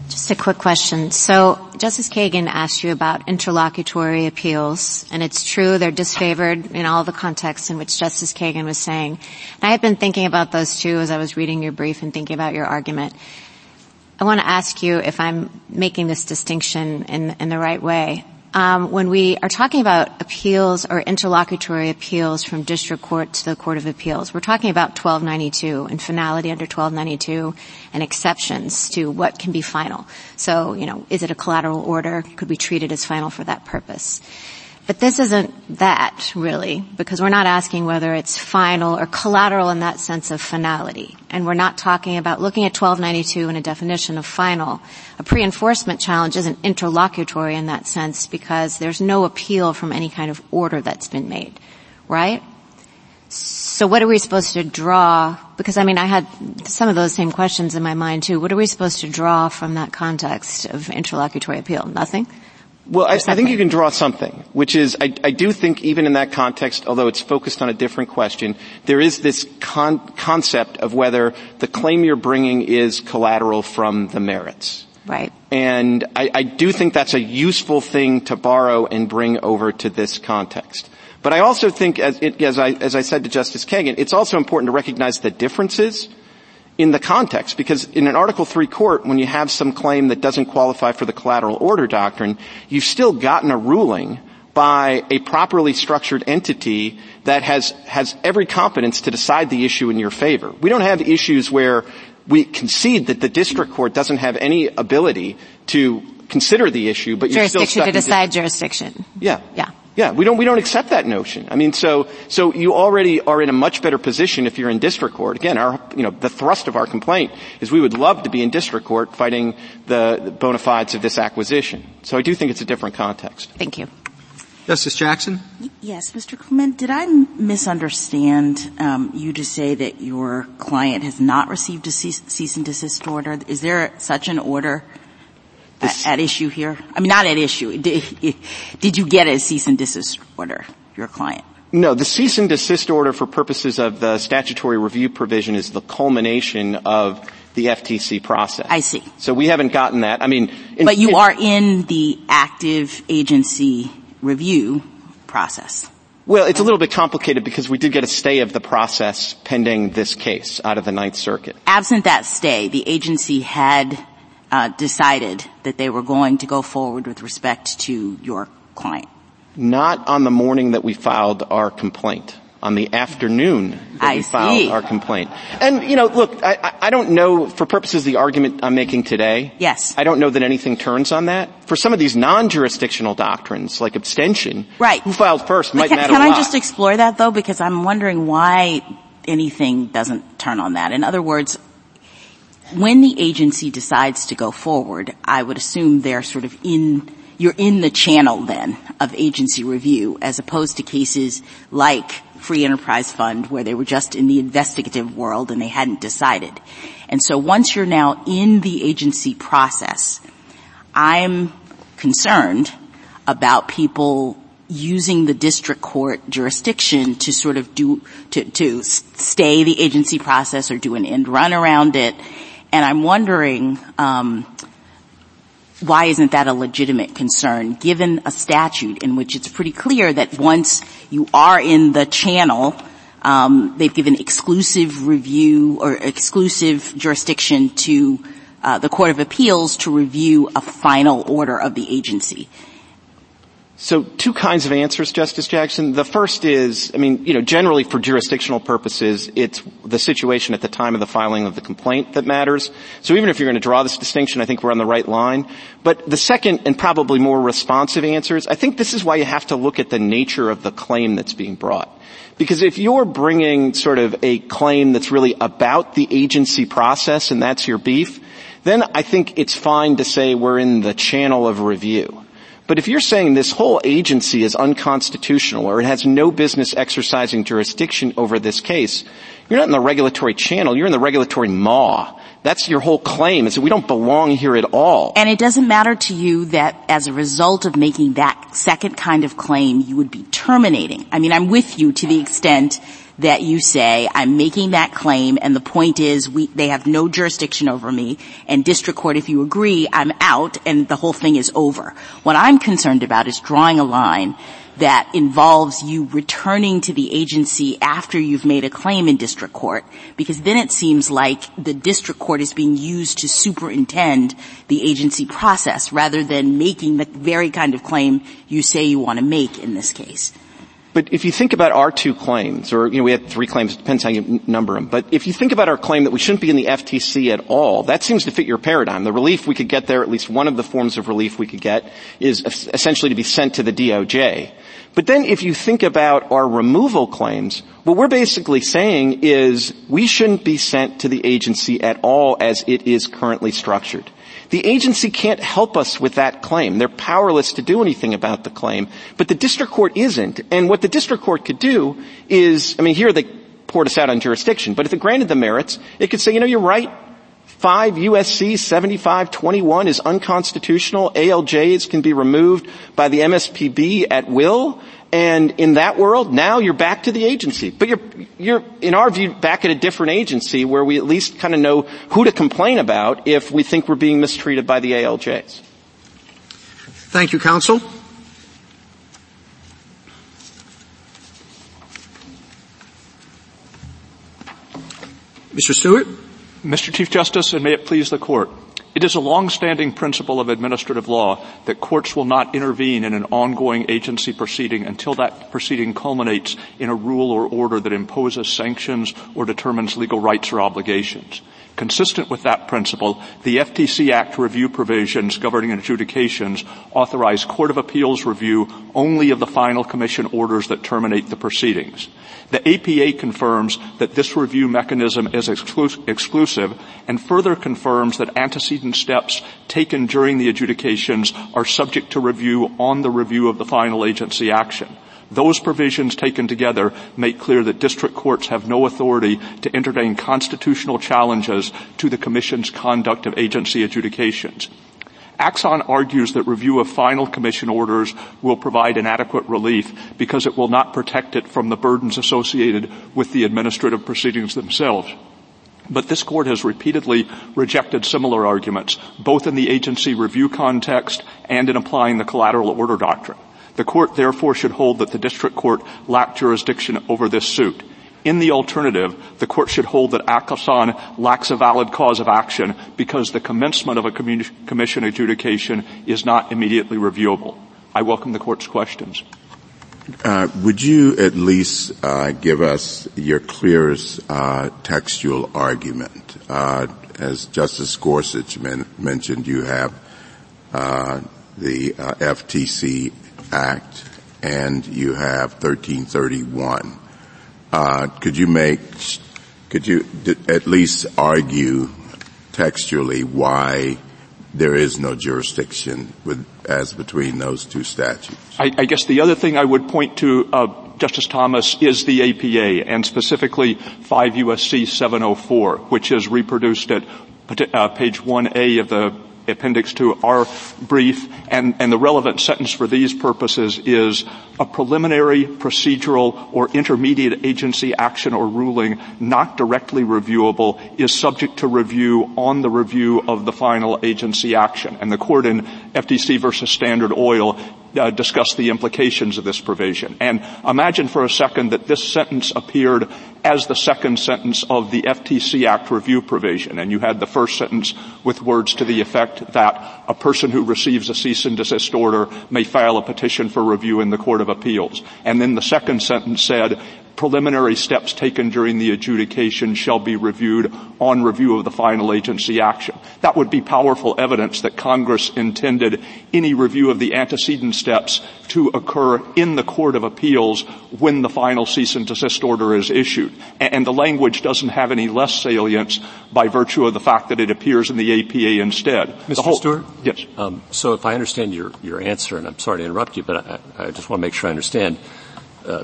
Just a quick question. So Justice Kagan asked you about interlocutory appeals, and it's true they're disfavored in all the contexts in which Justice Kagan was saying. And I have been thinking about those too as I was reading your brief and thinking about your argument. I want to ask you if I'm making this distinction in, in the right way. Um, when we are talking about appeals or interlocutory appeals from district court to the court of appeals, we're talking about 1292 and finality under 1292 and exceptions to what can be final. So, you know, is it a collateral order? Could be treated as final for that purpose. But this isn't that, really, because we're not asking whether it's final or collateral in that sense of finality. And we're not talking about looking at 1292 and a definition of final. A pre-enforcement challenge isn't interlocutory in that sense because there's no appeal from any kind of order that's been made. Right? So what are we supposed to draw? Because I mean, I had some of those same questions in my mind too. What are we supposed to draw from that context of interlocutory appeal? Nothing? Well, I, I, think you can draw something, which is, I, I, do think even in that context, although it's focused on a different question, there is this con- concept of whether the claim you're bringing is collateral from the merits. Right. And I, I do think that's a useful thing to borrow and bring over to this context. But I also think, as, it, as, I, as I said to Justice Kagan, it's also important to recognize the differences in the context because in an Article 3 court, when you have some claim that doesn't qualify for the collateral order doctrine, you've still gotten a ruling by a properly structured entity that has, has every competence to decide the issue in your favor. We don't have issues where we concede that the district court doesn't have any ability to consider the issue, but you're still stuck to decide jurisdiction. Yeah. Yeah. Yeah, we don't, we don't accept that notion. I mean, so, so you already are in a much better position if you're in district court. Again, our, you know, the thrust of our complaint is we would love to be in district court fighting the, the bona fides of this acquisition. So I do think it's a different context. Thank you. Justice Jackson? Yes, Mr. Clement, did I misunderstand um, you to say that your client has not received a cease, cease and desist order? Is there such an order at, issue here? I mean, not at issue. Did, you get a cease and desist order, your client? No, the cease and desist order for purposes of the statutory review provision is the culmination of the FTC process. I see. So we haven't gotten that. I mean, in, but you are in the active agency review process. Well, it's a little bit complicated because we did get a stay of the process pending this case out of the Ninth Circuit. Absent that stay, the agency had uh, decided that they were going to go forward with respect to your client? Not on the morning that we filed our complaint. On the afternoon that I we filed see. our complaint. And, you know, look, I, I don't know, for purposes of the argument I'm making today, yes. I don't know that anything turns on that. For some of these non-jurisdictional doctrines, like abstention, right. who filed first might can, matter Can I just explore that, though? Because I'm wondering why anything doesn't turn on that. In other words, when the agency decides to go forward, I would assume they're sort of in, you're in the channel then of agency review as opposed to cases like Free Enterprise Fund where they were just in the investigative world and they hadn't decided. And so once you're now in the agency process, I'm concerned about people using the district court jurisdiction to sort of do, to, to stay the agency process or do an end run around it and I'm wondering, um, why isn't that a legitimate concern given a statute in which it's pretty clear that once you are in the channel, um, they've given exclusive review or exclusive jurisdiction to uh, the Court of Appeals to review a final order of the agency. So two kinds of answers, Justice Jackson. The first is, I mean, you know, generally for jurisdictional purposes, it's the situation at the time of the filing of the complaint that matters. So even if you're going to draw this distinction, I think we're on the right line. But the second and probably more responsive answer is, I think this is why you have to look at the nature of the claim that's being brought. Because if you're bringing sort of a claim that's really about the agency process and that's your beef, then I think it's fine to say we're in the channel of review. But if you're saying this whole agency is unconstitutional or it has no business exercising jurisdiction over this case, you're not in the regulatory channel, you're in the regulatory maw. That's your whole claim is that we don't belong here at all. And it doesn't matter to you that as a result of making that second kind of claim, you would be terminating. I mean, I'm with you to the extent that you say, I'm making that claim and the point is we, they have no jurisdiction over me and district court, if you agree, I'm out and the whole thing is over. What I'm concerned about is drawing a line that involves you returning to the agency after you've made a claim in district court, because then it seems like the district court is being used to superintend the agency process rather than making the very kind of claim you say you want to make in this case. But if you think about our two claims, or, you know, we had three claims, it depends how you number them, but if you think about our claim that we shouldn't be in the FTC at all, that seems to fit your paradigm. The relief we could get there, at least one of the forms of relief we could get, is essentially to be sent to the DOJ. But then if you think about our removal claims, what we're basically saying is we shouldn't be sent to the agency at all as it is currently structured. The agency can't help us with that claim. They're powerless to do anything about the claim. But the district court isn't. And what the district court could do is, I mean, here they poured us out on jurisdiction, but if it granted the merits, it could say, you know, you're right. 5 USC 7521 is unconstitutional. ALJs can be removed by the MSPB at will. And in that world, now you're back to the agency. But you're, you're, in our view, back at a different agency where we at least kind of know who to complain about if we think we're being mistreated by the ALJs. Thank you, counsel. Mr. Stewart? Mr. Chief Justice, and may it please the court. It is a long-standing principle of administrative law that courts will not intervene in an ongoing agency proceeding until that proceeding culminates in a rule or order that imposes sanctions or determines legal rights or obligations. Consistent with that principle, the FTC Act review provisions governing adjudications authorize Court of Appeals review only of the final commission orders that terminate the proceedings. The APA confirms that this review mechanism is exclusive and further confirms that antecedent steps taken during the adjudications are subject to review on the review of the final agency action. Those provisions taken together make clear that district courts have no authority to entertain constitutional challenges to the Commission's conduct of agency adjudications. Axon argues that review of final commission orders will provide inadequate relief because it will not protect it from the burdens associated with the administrative proceedings themselves. But this court has repeatedly rejected similar arguments, both in the agency review context and in applying the collateral order doctrine. The court therefore should hold that the district court lacked jurisdiction over this suit. In the alternative, the court should hold that Axon lacks a valid cause of action because the commencement of a commission adjudication is not immediately reviewable. I welcome the court's questions. Uh, would you at least uh, give us your clearest uh, textual argument? Uh, as Justice Gorsuch men- mentioned, you have uh, the uh, FTC Act and you have 1331. could you make, could you d- at least argue textually why there is no jurisdiction with, as between those two statutes. I, I guess the other thing I would point to, uh, Justice Thomas, is the APA, and specifically 5 USC 704, which is reproduced at uh, page 1A of the appendix to our brief, and, and the relevant sentence for these purposes is a preliminary, procedural, or intermediate agency action or ruling not directly reviewable is subject to review on the review of the final agency action. And the court in FTC versus Standard Oil uh, discuss the implications of this provision. And imagine for a second that this sentence appeared as the second sentence of the FTC Act review provision, and you had the first sentence with words to the effect that a person who receives a cease and desist order may file a petition for review in the Court of Appeals. And then the second sentence said, preliminary steps taken during the adjudication shall be reviewed on review of the final agency action. That would be powerful evidence that Congress intended any review of the antecedent steps to occur in the Court of Appeals when the final cease and desist order is issued. And the language doesn't have any less salience by virtue of the fact that it appears in the APA instead. Mr. Whole, Stewart? Yes. Um, so if I understand your, your answer, and I'm sorry to interrupt you, but I, I just want to make sure I understand. Uh,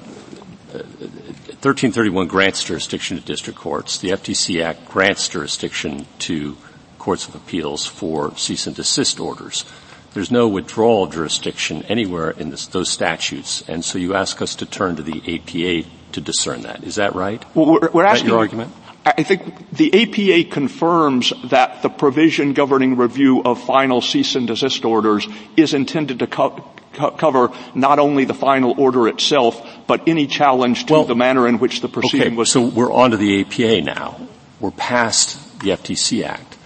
1331 grants jurisdiction to district courts. The FTC Act grants jurisdiction to courts of appeals for cease and desist orders. There's no withdrawal jurisdiction anywhere in this, those statutes, and so you ask us to turn to the APA to discern that. Is that right? Well, we're, we're asking your argument. I think the APA confirms that the provision governing review of final cease and desist orders is intended to co- co- cover not only the final order itself, but any challenge to well, the manner in which the proceeding okay, was. So we're on to the APA now. We're past the FTC Act.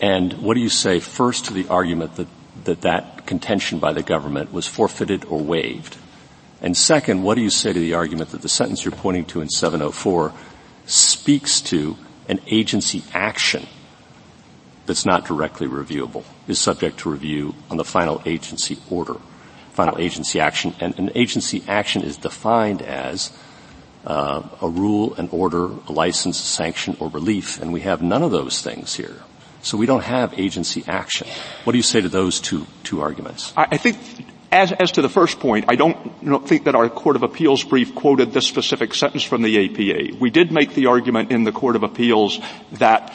And what do you say first to the argument that that, that contention by the government was forfeited or waived? And second, what do you say to the argument that the sentence you're pointing to in 704 speaks to an agency action that's not directly reviewable, is subject to review on the final agency order, final agency action. And an agency action is defined as uh, a rule, an order, a license, a sanction, or relief, and we have none of those things here. So we don't have agency action. What do you say to those two, two arguments? I, I think as, as, to the first point, I don't, don't, think that our Court of Appeals brief quoted this specific sentence from the APA. We did make the argument in the Court of Appeals that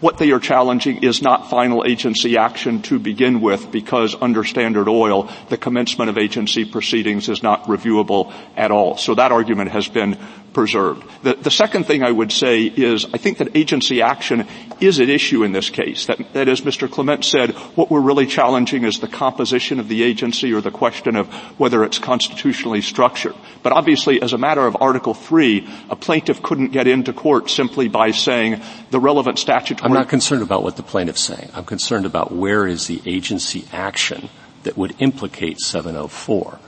what they are challenging is not final agency action to begin with because under Standard Oil, the commencement of agency proceedings is not reviewable at all. So that argument has been preserved. The, the, second thing I would say is I think that agency action is at issue in this case. That, that as Mr. Clement said, what we're really challenging is the composition of the agency or the question of whether it's constitutionally structured. But obviously, as a matter of Article 3, a plaintiff couldn't get into court simply by saying the relevant statutory... I'm not concerned about what the plaintiff's saying. I'm concerned about where is the agency action that would implicate 704.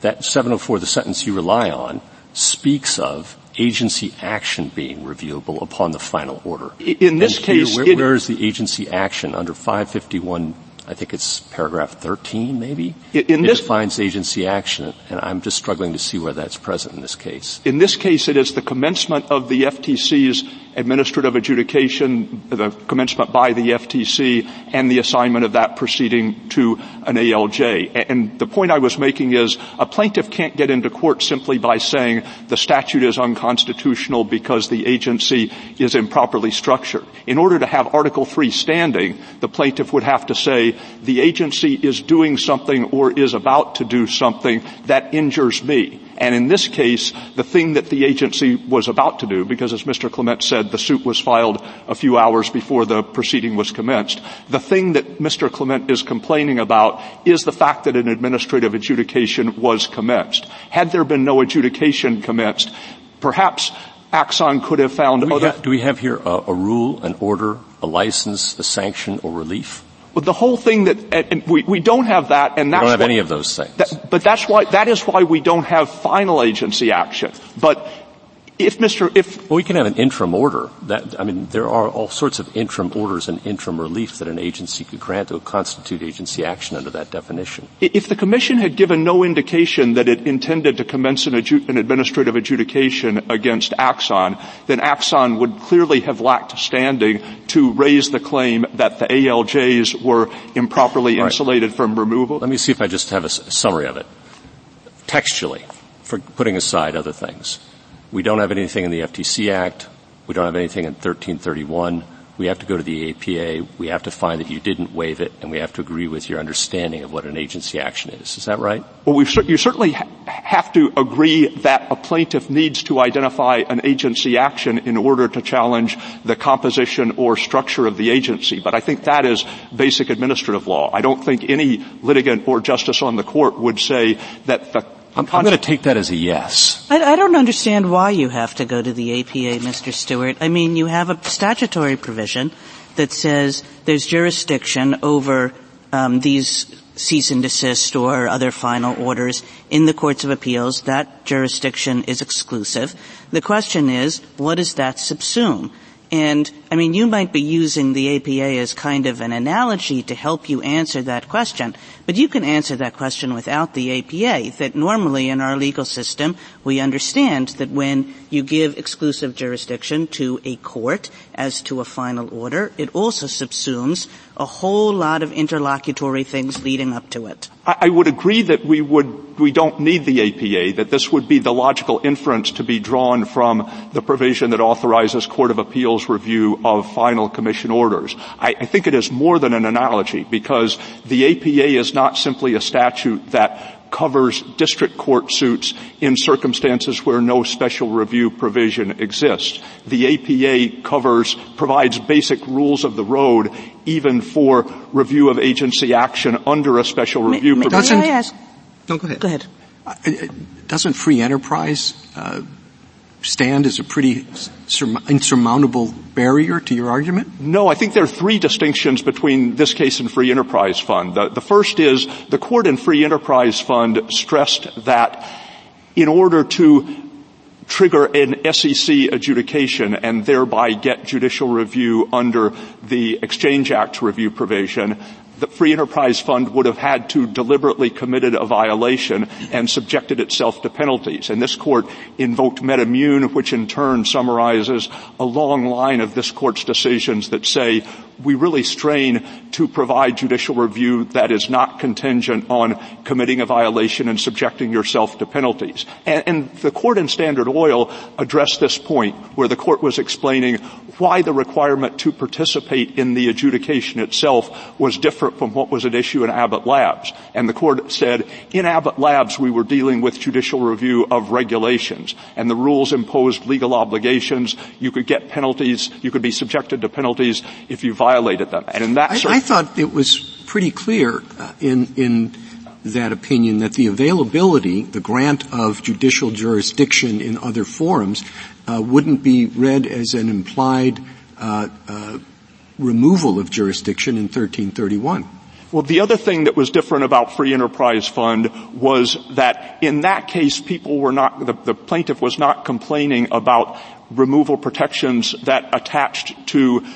That 704, the sentence you rely on, speaks of agency action being reviewable upon the final order. In this and case, here, where, where is the agency action under 551 I think it's paragraph 13 maybe. In it this, defines agency action, and I'm just struggling to see where that's present in this case. In this case, it is the commencement of the FTC's administrative adjudication, the commencement by the FTC, and the assignment of that proceeding to an ALJ. And the point I was making is a plaintiff can't get into court simply by saying the statute is unconstitutional because the agency is improperly structured. In order to have Article 3 standing, the plaintiff would have to say the agency is doing something or is about to do something that injures me. And in this case, the thing that the agency was about to do, because as Mr. Clement said, the suit was filed a few hours before the proceeding was commenced, the thing that Mr. Clement is complaining about is the fact that an administrative adjudication was commenced. Had there been no adjudication commenced, perhaps Axon could have found do we other... Ha- do we have here a, a rule, an order, a license, a sanction, or relief? But the whole thing that we, we don't have that, and that's we don't have any of those things. That, but that's why that is why we don't have final agency action. But if Mr. If well, we can have an interim order. That I mean, there are all sorts of interim orders and interim relief that an agency could grant to constitute agency action under that definition. If the Commission had given no indication that it intended to commence an, adju- an administrative adjudication against Axon, then Axon would clearly have lacked standing to raise the claim that the ALJs were improperly right. insulated from removal. Let me see if I just have a summary of it. Textually, for putting aside other things. We don't have anything in the FTC Act. We don't have anything in 1331. We have to go to the APA. We have to find that you didn't waive it, and we have to agree with your understanding of what an agency action is. Is that right? Well, you certainly have to agree that a plaintiff needs to identify an agency action in order to challenge the composition or structure of the agency. But I think that is basic administrative law. I don't think any litigant or justice on the court would say that the I'm, going to take that as a yes. I, I, don't understand why you have to go to the APA, Mr. Stewart. I mean, you have a statutory provision that says there's jurisdiction over um, these cease and desist or other final orders in the courts of appeals. That jurisdiction is exclusive. The question is, what does that subsume? And, I mean, you might be using the APA as kind of an analogy to help you answer that question, but you can answer that question without the APA, that normally in our legal system, we understand that when you give exclusive jurisdiction to a court as to a final order, it also subsumes a whole lot of interlocutory things leading up to it. I would agree that we would, we don't need the APA, that this would be the logical inference to be drawn from the provision that authorizes Court of Appeals review of final commission orders. I, I think it is more than an analogy because the APA is not simply a statute that covers district court suits in circumstances where no special review provision exists. The APA covers, provides basic rules of the road even for review of agency action under a special review may, provision. May I ask? No, go ahead. Go ahead. Uh, doesn't free enterprise uh, stand as a pretty insurmountable barrier to your argument? No, I think there are three distinctions between this case and Free Enterprise Fund. The, the first is the court in Free Enterprise Fund stressed that in order to trigger an SEC adjudication and thereby get judicial review under the Exchange Act review provision, the Free Enterprise Fund would have had to deliberately committed a violation and subjected itself to penalties. And this court invoked MedImmune, which in turn summarizes a long line of this court's decisions that say we really strain to provide judicial review that is not contingent on committing a violation and subjecting yourself to penalties. And, and, the court in Standard Oil addressed this point where the court was explaining why the requirement to participate in the adjudication itself was different from what was at issue in Abbott Labs. And the court said, in Abbott Labs we were dealing with judicial review of regulations and the rules imposed legal obligations. You could get penalties, you could be subjected to penalties if you violated them. And in that I, I thought it was pretty clear uh, in, in that opinion that the availability, the grant of judicial jurisdiction in other forums uh, wouldn't be read as an implied uh, uh, removal of jurisdiction in 1331. Well, the other thing that was different about Free Enterprise Fund was that in that case, people were not, the, the plaintiff was not complaining about removal protections that attached to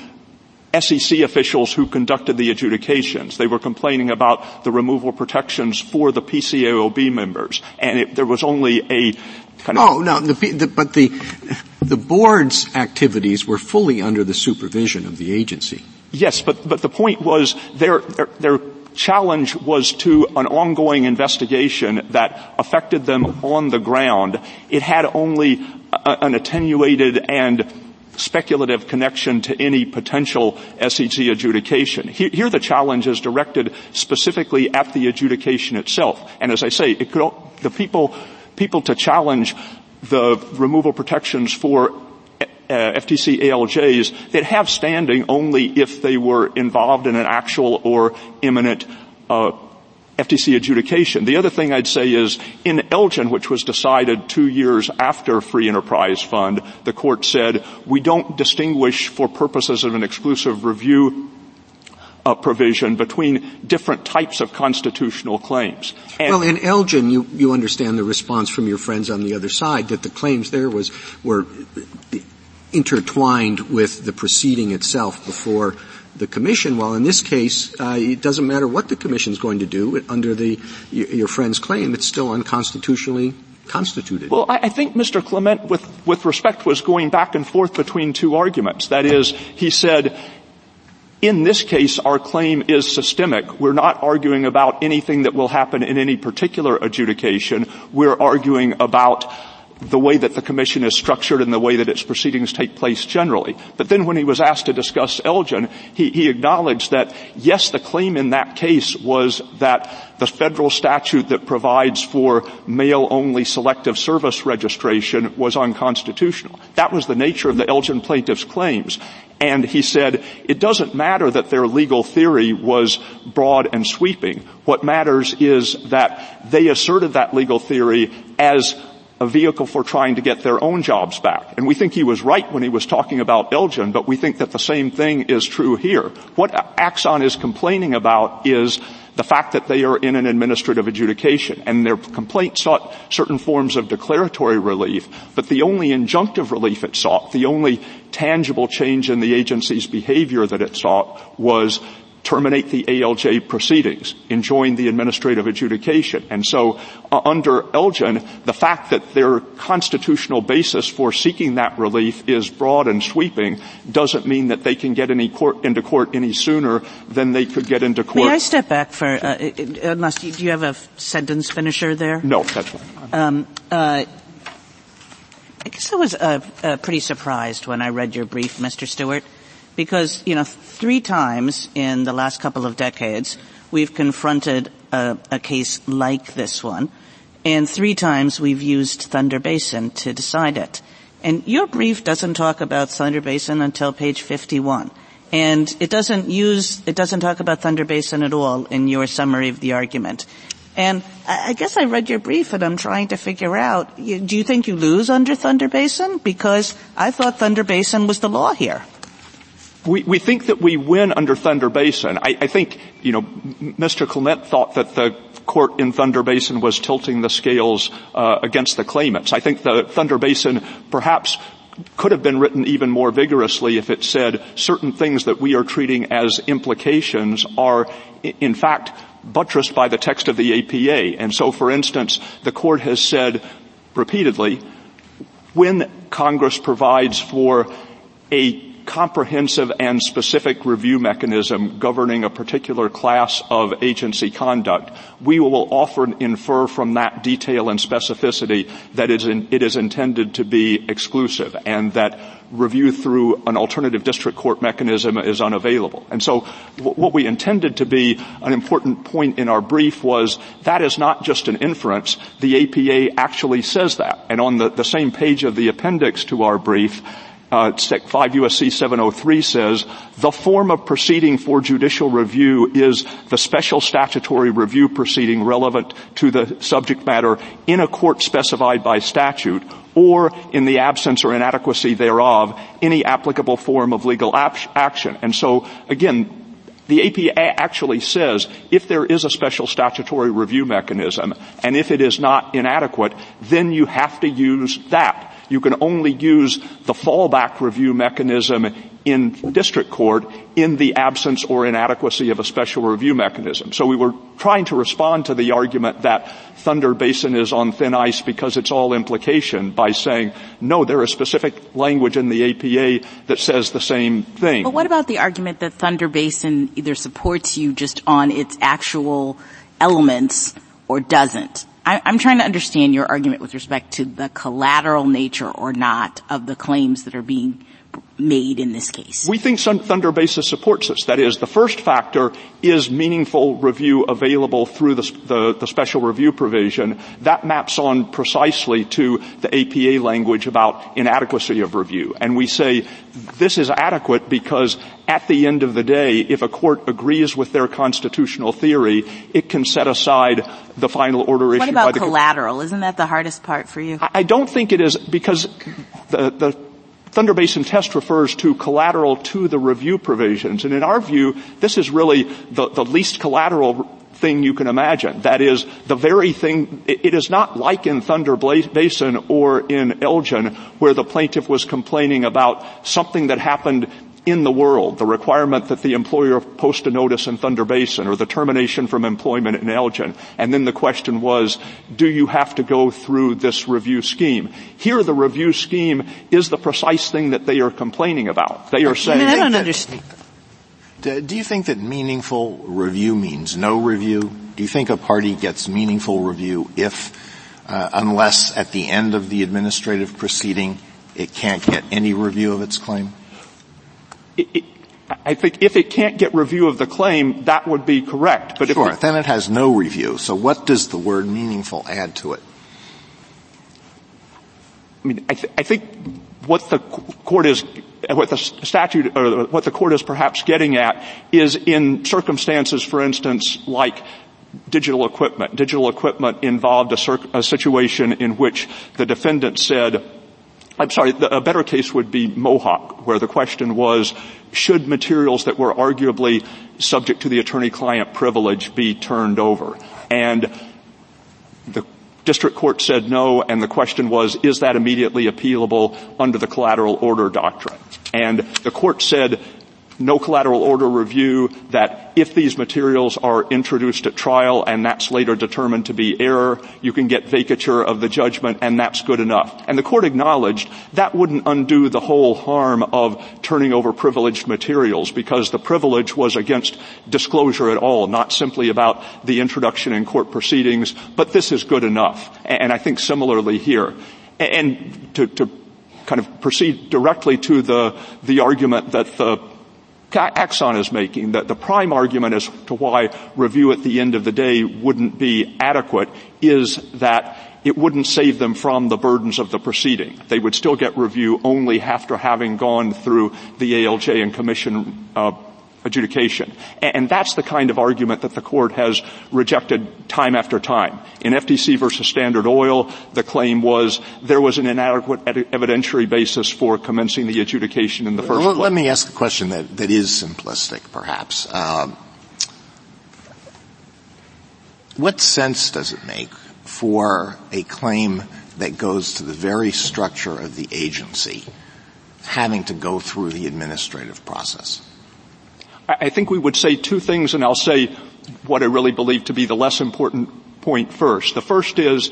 SEC officials who conducted the adjudications. They were complaining about the removal protections for the PCAOB members, and it, there was only a kind of. Oh no, the, the, but the the board's activities were fully under the supervision of the agency. Yes, but but the point was their their, their challenge was to an ongoing investigation that affected them on the ground. It had only a, an attenuated and speculative connection to any potential SEC adjudication. Here the challenge is directed specifically at the adjudication itself. And as I say, could, the people, people to challenge the removal protections for uh, FTC ALJs that have standing only if they were involved in an actual or imminent uh, FTC adjudication. The other thing I'd say is in Elgin, which was decided two years after Free Enterprise Fund, the court said we don't distinguish for purposes of an exclusive review uh, provision between different types of constitutional claims. And well, in Elgin, you, you understand the response from your friends on the other side that the claims there was were intertwined with the proceeding itself before the commission. While in this case, uh, it doesn't matter what the commission is going to do under the your friend's claim; it's still unconstitutionally constituted. Well, I, I think Mr. Clement, with with respect, was going back and forth between two arguments. That is, he said. In this case, our claim is systemic. We're not arguing about anything that will happen in any particular adjudication. We're arguing about the way that the commission is structured and the way that its proceedings take place generally. But then when he was asked to discuss Elgin, he, he acknowledged that yes, the claim in that case was that the federal statute that provides for male-only selective service registration was unconstitutional. That was the nature of the Elgin plaintiff's claims. And he said, it doesn't matter that their legal theory was broad and sweeping. What matters is that they asserted that legal theory as a vehicle for trying to get their own jobs back. And we think he was right when he was talking about Elgin, but we think that the same thing is true here. What Axon is complaining about is the fact that they are in an administrative adjudication and their complaint sought certain forms of declaratory relief, but the only injunctive relief it sought, the only tangible change in the agency's behavior that it sought was terminate the ALJ proceedings, enjoin the administrative adjudication. And so uh, under Elgin, the fact that their constitutional basis for seeking that relief is broad and sweeping doesn't mean that they can get any court, into court any sooner than they could get into court. May I step back for, uh, unless, do you have a sentence finisher there? No, that's fine. Um, uh, I guess I was uh, uh, pretty surprised when I read your brief, Mr. Stewart because, you know, three times in the last couple of decades, we've confronted a, a case like this one. And three times we've used Thunder Basin to decide it. And your brief doesn't talk about Thunder Basin until page 51. And it doesn't use, it doesn't talk about Thunder Basin at all in your summary of the argument. And I guess I read your brief and I'm trying to figure out, do you think you lose under Thunder Basin? Because I thought Thunder Basin was the law here. We, we think that we win under Thunder Basin. I, I think, you know, Mr. Clement thought that the court in Thunder Basin was tilting the scales uh, against the claimants. I think the Thunder Basin perhaps could have been written even more vigorously if it said certain things that we are treating as implications are in fact buttressed by the text of the APA. And so for instance, the court has said repeatedly, when Congress provides for a comprehensive and specific review mechanism governing a particular class of agency conduct, we will often infer from that detail and specificity that it is intended to be exclusive and that review through an alternative district court mechanism is unavailable. And so what we intended to be an important point in our brief was that is not just an inference. The APA actually says that. And on the, the same page of the appendix to our brief, uh, 5 USC 703 says, the form of proceeding for judicial review is the special statutory review proceeding relevant to the subject matter in a court specified by statute or in the absence or inadequacy thereof, any applicable form of legal action. And so again, the APA actually says if there is a special statutory review mechanism and if it is not inadequate, then you have to use that. You can only use the fallback review mechanism in district court in the absence or inadequacy of a special review mechanism. So we were trying to respond to the argument that Thunder Basin is on thin ice because it's all implication by saying, no, there is specific language in the APA that says the same thing. But what about the argument that Thunder Basin either supports you just on its actual elements or doesn't? I, am trying to understand your argument with respect to the collateral nature or not of the claims that are being made in this case? We think Thunder Basin supports this. That is, the first factor is meaningful review available through the, the, the, special review provision. That maps on precisely to the APA language about inadequacy of review. And we say this is adequate because at the end of the day, if a court agrees with their constitutional theory, it can set aside the final order issued by the collateral? Isn't that the hardest part for you? I don't think it is because the, the Thunder Basin test refers to collateral to the review provisions. And in our view, this is really the, the least collateral thing you can imagine. That is the very thing, it is not like in Thunder Basin or in Elgin where the plaintiff was complaining about something that happened in the world, the requirement that the employer post a notice in Thunder Basin or the termination from employment in Elgin. And then the question was, do you have to go through this review scheme? Here the review scheme is the precise thing that they are complaining about. They are saying- I don't understand. Do you think that meaningful review means no review? Do you think a party gets meaningful review if, uh, unless at the end of the administrative proceeding, it can't get any review of its claim? It, it, I think if it can't get review of the claim, that would be correct. But sure, then it has no review. So what does the word meaningful add to it? I mean, I, th- I think what the court is, what the statute, or what the court is perhaps getting at is in circumstances, for instance, like digital equipment. Digital equipment involved a, cir- a situation in which the defendant said, I'm sorry, a better case would be Mohawk, where the question was, should materials that were arguably subject to the attorney-client privilege be turned over? And the district court said no, and the question was, is that immediately appealable under the collateral order doctrine? And the court said, no collateral order review, that if these materials are introduced at trial and that's later determined to be error, you can get vacatur of the judgment and that's good enough. And the court acknowledged that wouldn't undo the whole harm of turning over privileged materials because the privilege was against disclosure at all, not simply about the introduction in court proceedings, but this is good enough. And I think similarly here. And to, to kind of proceed directly to the, the argument that the Axon is making, that the prime argument as to why review at the end of the day wouldn't be adequate is that it wouldn't save them from the burdens of the proceeding. They would still get review only after having gone through the ALJ and commission uh, adjudication. And that's the kind of argument that the court has rejected time after time. In FTC versus Standard Oil, the claim was there was an inadequate evidentiary basis for commencing the adjudication in the first well, place. Let me ask a question that, that is simplistic, perhaps. Um, what sense does it make for a claim that goes to the very structure of the agency having to go through the administrative process? I think we would say two things, and I'll say what I really believe to be the less important point first. The first is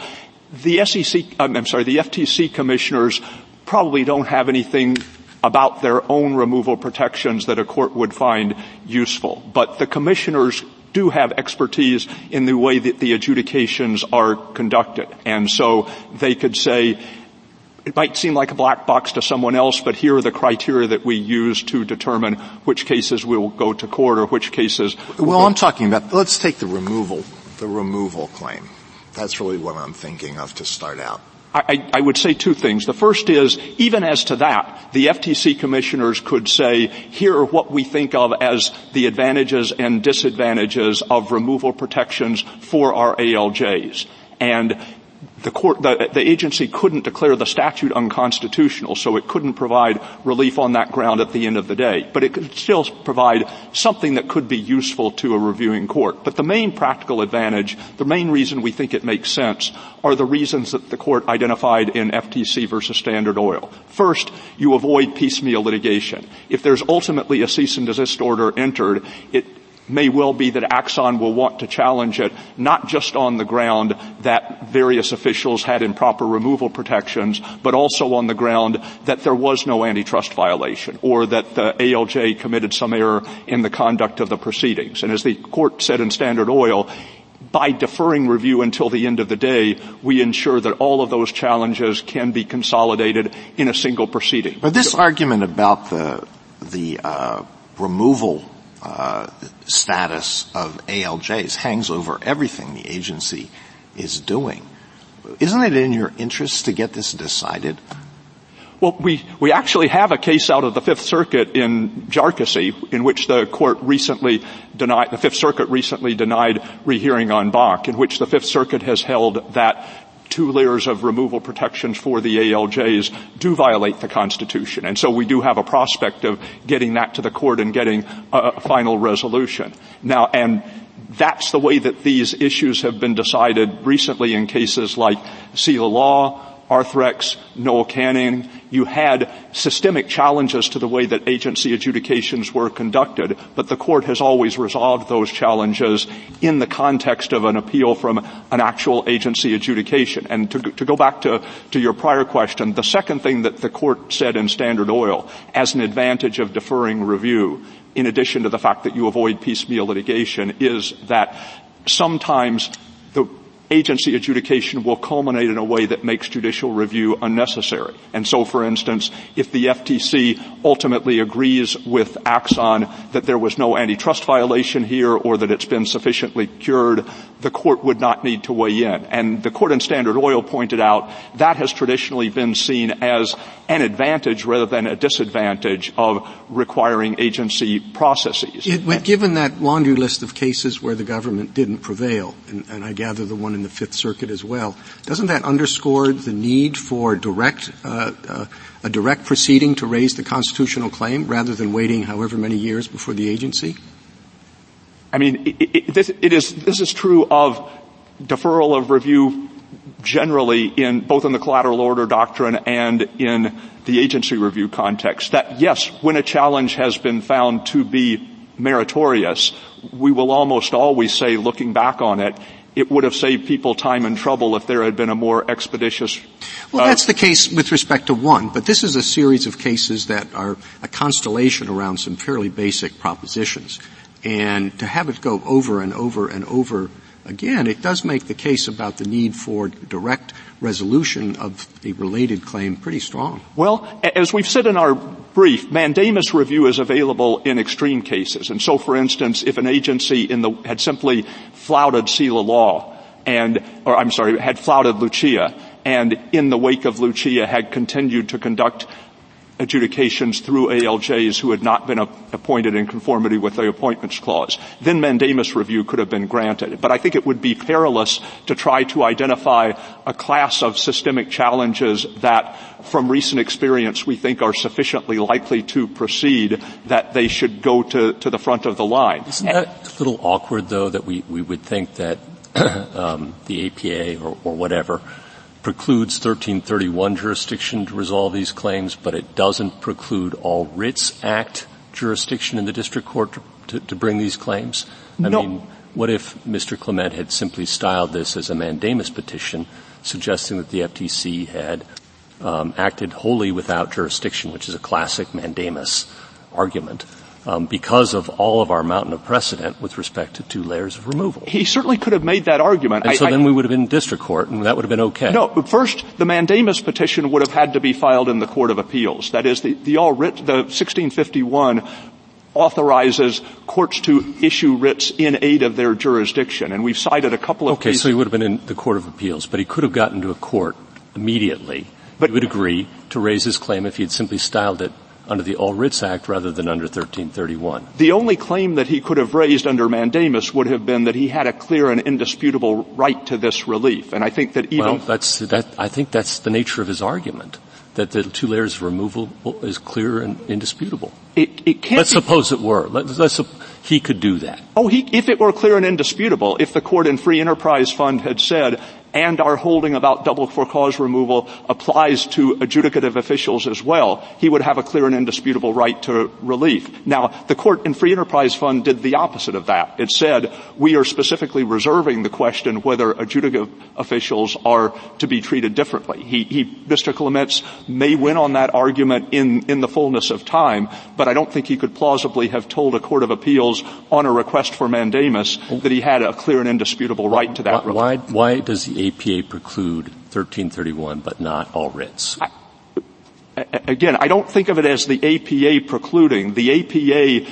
the SEC, um, I'm sorry, the FTC commissioners probably don't have anything about their own removal protections that a court would find useful. But the commissioners do have expertise in the way that the adjudications are conducted. And so they could say, it might seem like a black box to someone else, but here are the criteria that we use to determine which cases will go to court or which cases. Well, I'm talking about. Let's take the removal, the removal claim. That's really what I'm thinking of to start out. I, I, would say two things. The first is, even as to that, the FTC commissioners could say, here are what we think of as the advantages and disadvantages of removal protections for our ALJs. And the court, the, the, agency couldn't declare the statute unconstitutional, so it couldn't provide relief on that ground at the end of the day. But it could still provide something that could be useful to a reviewing court. But the main practical advantage, the main reason we think it makes sense, are the reasons that the court identified in FTC versus Standard Oil. First, you avoid piecemeal litigation. If there's ultimately a cease and desist order entered, it may well be that Axon will want to challenge it, not just on the ground that various officials had improper removal protections, but also on the ground that there was no antitrust violation, or that the ALJ committed some error in the conduct of the proceedings. And as the court said in Standard Oil, by deferring review until the end of the day, we ensure that all of those challenges can be consolidated in a single proceeding. But this argument about the the uh, removal uh, status of ALJs hangs over everything the agency is doing. Isn't it in your interest to get this decided? Well, we, we actually have a case out of the Fifth Circuit in Jarkesy in which the court recently denied, the Fifth Circuit recently denied rehearing en banc in which the Fifth Circuit has held that two layers of removal protections for the ALJs do violate the Constitution. And so we do have a prospect of getting that to the court and getting a, final resolution. Now, and that's the way that these issues have been decided recently in cases like Seila Law, Arthrex, Noel Canning, you had systemic challenges to the way that agency adjudications were conducted, but the court has always resolved those challenges in the context of an appeal from an actual agency adjudication. And to, to go back to, to your prior question, the second thing that the court said in Standard Oil as an advantage of deferring review, in addition to the fact that you avoid piecemeal litigation, is that sometimes the agency adjudication will culminate in a way that makes judicial review unnecessary. And so, for instance, if the FTC ultimately agrees with Axon that there was no antitrust violation here or that it's been sufficiently cured, the court would not need to weigh in. And the court in Standard Oil pointed out that has traditionally been seen as an advantage rather than a disadvantage of requiring agency processes. It, given that laundry list of cases where the government didn't prevail, and, and I gather the one in the Fifth Circuit as well. Doesn't that underscore the need for direct, uh, uh, a direct proceeding to raise the constitutional claim rather than waiting however many years before the agency? I mean, it, it, this, it is, this is true of deferral of review generally in both in the collateral order doctrine and in the agency review context. That yes, when a challenge has been found to be meritorious, we will almost always say, looking back on it, it would have saved people time and trouble if there had been a more expeditious. Well, uh, that's the case with respect to one, but this is a series of cases that are a constellation around some fairly basic propositions. And to have it go over and over and over again, it does make the case about the need for direct resolution of a related claim pretty strong. Well, as we've said in our brief, mandamus review is available in extreme cases. And so, for instance, if an agency in the, had simply flouted Seila Law and, or I'm sorry, had flouted Lucia and in the wake of Lucia had continued to conduct adjudications through ALJs who had not been appointed in conformity with the appointments clause. Then mandamus review could have been granted. But I think it would be perilous to try to identify a class of systemic challenges that from recent experience we think are sufficiently likely to proceed that they should go to, to the front of the line. Isn't that a little awkward though that we, we would think that um, the APA or, or whatever precludes 1331 jurisdiction to resolve these claims, but it doesn't preclude all Writs Act jurisdiction in the district court to, to bring these claims? I no. mean, what if Mr. Clement had simply styled this as a mandamus petition, suggesting that the FTC had um, acted wholly without jurisdiction, which is a classic mandamus argument? Um, because of all of our mountain of precedent with respect to two layers of removal. He certainly could have made that argument. And I, so then I, we would have been in district court, and that would have been okay. No, but first, the mandamus petition would have had to be filed in the Court of Appeals. That is, the, the all writ, the 1651 authorizes courts to issue writs in aid of their jurisdiction, and we've cited a couple of okay, cases. so he would have been in the Court of Appeals, but he could have gotten to a court immediately. But he would agree to raise his claim if he had simply styled it under the All Writs Act rather than under 1331. The only claim that he could have raised under mandamus would have been that he had a clear and indisputable right to this relief. And I think that even well, that's that. I think that's the nature of his argument that the two layers of removal is clear and indisputable. It, it can't. Let's suppose it were. Let's, let's, he could do that. Oh, he, if it were clear and indisputable, if the court in Free Enterprise Fund had said and our holding about double for cause removal applies to adjudicative officials as well, he would have a clear and indisputable right to relief. Now, the court in Free Enterprise Fund did the opposite of that. It said, we are specifically reserving the question whether adjudicative officials are to be treated differently. He, he, Mr. Clements may win on that argument in, in the fullness of time, but I don't think he could plausibly have told a court of appeals on a request for mandamus that he had a clear and indisputable right to that why, relief. Why, why does APA preclude 1331 but not all writs? I, again, I don't think of it as the APA precluding. The APA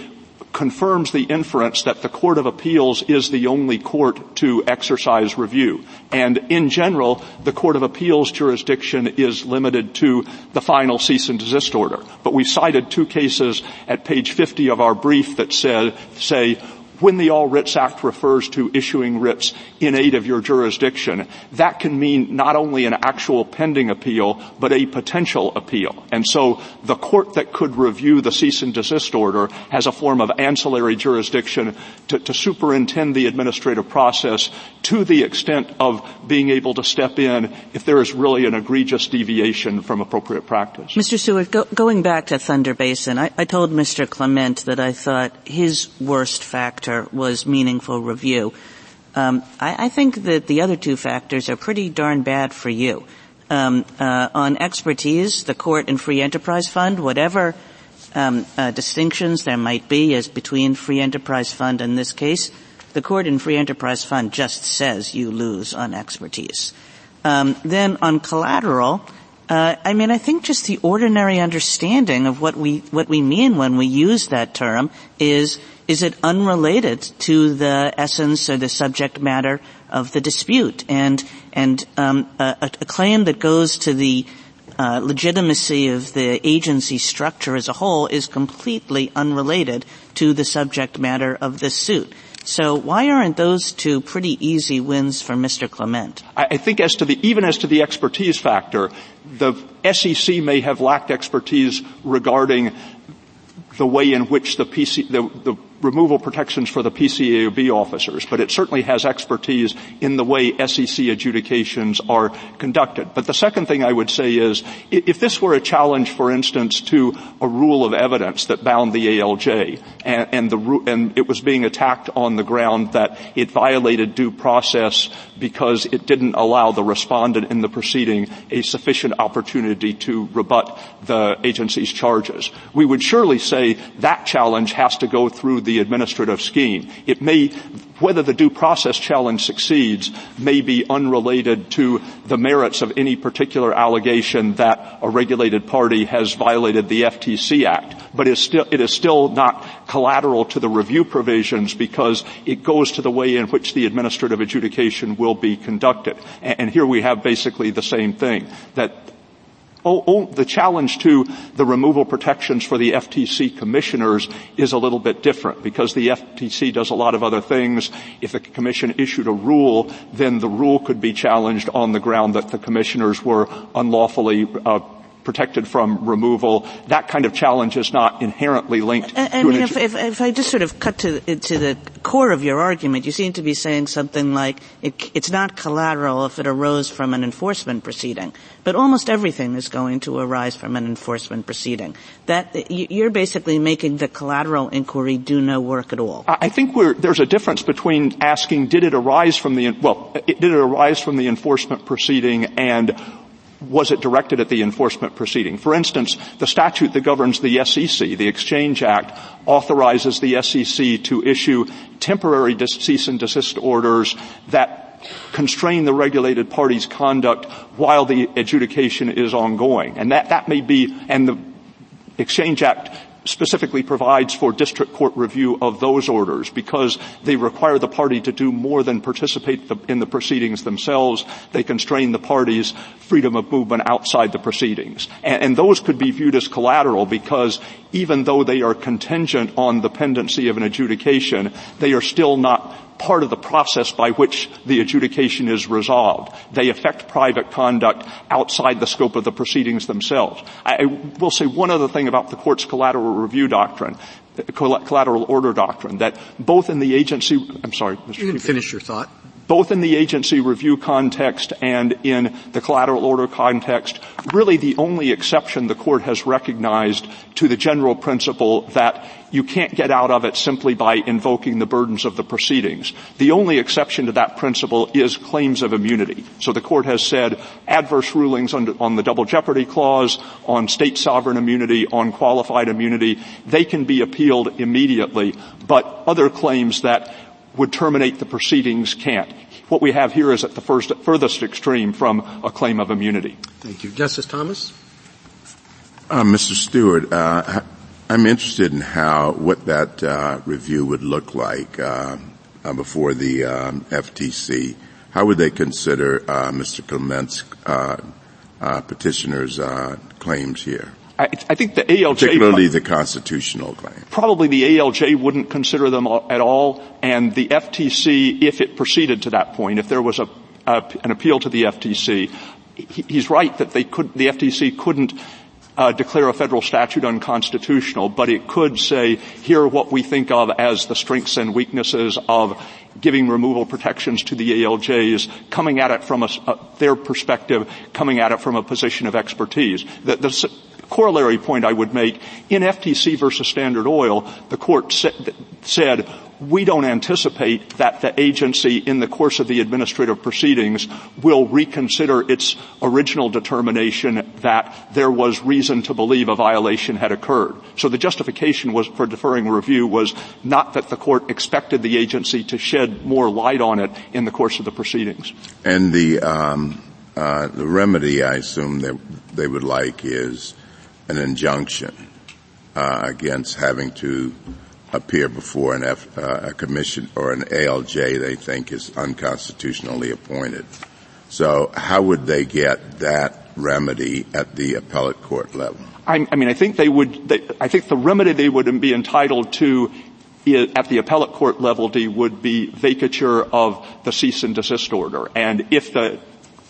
confirms the inference that the Court of Appeals is the only court to exercise review. And in general, the Court of Appeals jurisdiction is limited to the final cease and desist order. But we cited two cases at page 50 of our brief that said, say, when the All Writs Act refers to issuing writs in aid of your jurisdiction, that can mean not only an actual pending appeal, but a potential appeal. And so the court that could review the cease and desist order has a form of ancillary jurisdiction to, to superintend the administrative process to the extent of being able to step in if there is really an egregious deviation from appropriate practice. Mr. Stewart, go, going back to Thunder Basin, I, I told Mr. Clement that I thought his worst factor factor was meaningful review. Um, I, I, think that the other two factors are pretty darn bad for you. Um, uh, on expertise, the court and free enterprise fund, whatever um, uh, distinctions there might be as between free enterprise fund and this case, the court and free enterprise fund just says you lose on expertise. Um, then on collateral, uh, I mean, I think just the ordinary understanding of what we what we mean when we use that term is is it unrelated to the essence or the subject matter of the dispute? And and um, a, a, claim that goes to the uh, legitimacy of the agency structure as a whole is completely unrelated to the subject matter of this suit. So why aren't those two pretty easy wins for Mr. Clement? I think as to the, even as to the expertise factor, the SEC may have lacked expertise regarding the way in which the PC, the, the removal protections for the PCAOB officers, but it certainly has expertise in the way SEC adjudications are conducted. But the second thing I would say is, if this were a challenge, for instance, to a rule of evidence that bound the ALJ, and, and, the, and it was being attacked on the ground that it violated due process because it didn't allow the respondent in the proceeding a sufficient opportunity to rebut the agency's charges, we would surely say that challenge has to go through the administrative scheme. It may, whether the due process challenge succeeds may be unrelated to the merits of any particular allegation that a regulated party has violated the FTC Act. But it is still, it is still not collateral to the review provisions because it goes to the way in which the administrative adjudication will be conducted. And here we have basically the same thing, that Oh, oh, the challenge to the removal protections for the FTC commissioners is a little bit different because the FTC does a lot of other things. If the commission issued a rule, then the rule could be challenged on the ground that the commissioners were unlawfully uh, protected from removal. That kind of challenge is not inherently linked. I, I mean, if, if, if, I just sort of cut to to the core of your argument, you seem to be saying something like it, it's not collateral if it arose from an enforcement proceeding, but almost everything is going to arise from an enforcement proceeding. That you're basically making the collateral inquiry do no work at all. I think there's a difference between asking did it arise from the well, did it arise from the enforcement proceeding and was it directed at the enforcement proceeding? For instance, the statute that governs the SEC, the Exchange Act, authorizes the SEC to issue temporary cease and desist orders that constrain the regulated party's conduct while the adjudication is ongoing. And that, that may be, and the Exchange Act specifically provides for district court review of those orders because they require the party to do more than participate in the proceedings themselves. They constrain the party's freedom of movement outside the proceedings. And, and those could be viewed as collateral because even though they are contingent on the pendency of an adjudication, they are still not part of the process by which the adjudication is resolved. They affect private conduct outside the scope of the proceedings themselves. I will say one other thing about the court's collateral review doctrine, collateral order doctrine, that both in the agency, I'm sorry, Mr. You can finish your thought both in the agency review context and in the collateral order context, really the only exception the court has recognized to the general principle that you can't get out of it simply by invoking the burdens of the proceedings. The only exception to that principle is claims of immunity. So the court has said adverse rulings on, on the double jeopardy clause, on state sovereign immunity, on qualified immunity, they can be appealed immediately, but other claims that would terminate the proceedings can't. What we have here is at the first, furthest extreme from a claim of immunity. Thank you. Justice Thomas? Uh, Mr. Stewart, uh, I'm interested in how, what that uh, review would look like uh, uh, before the um, FTC. How would they consider uh, Mr. Clement's petitioner's claims here? I, I think the ALJ particularly the constitutional claim. Probably the ALJ wouldn't consider them at all, and the FTC, if it proceeded to that point, if there was a, a an appeal to the FTC, he, he's right that they could, the FTC couldn't uh, declare a federal statute unconstitutional, but it could say, here are what we think of as the strengths and weaknesses of giving removal protections to the ALJs, coming at it from a, uh, their perspective, coming at it from a position of expertise. The, the, corollary point I would make, in FTC versus Standard Oil, the court sa- said, we don't anticipate that the agency in the course of the administrative proceedings will reconsider its original determination that there was reason to believe a violation had occurred. So the justification was for deferring review was not that the court expected the agency to shed more light on it in the course of the proceedings. And the um, uh, the remedy, I assume that they would like is an injunction uh, against having to appear before an F, uh, a commission or an ALJ they think is unconstitutionally appointed. So how would they get that remedy at the appellate court level? I, I mean, I think they would. They, I think the remedy they would be entitled to at the appellate court level would be vacatur of the cease and desist order. And if the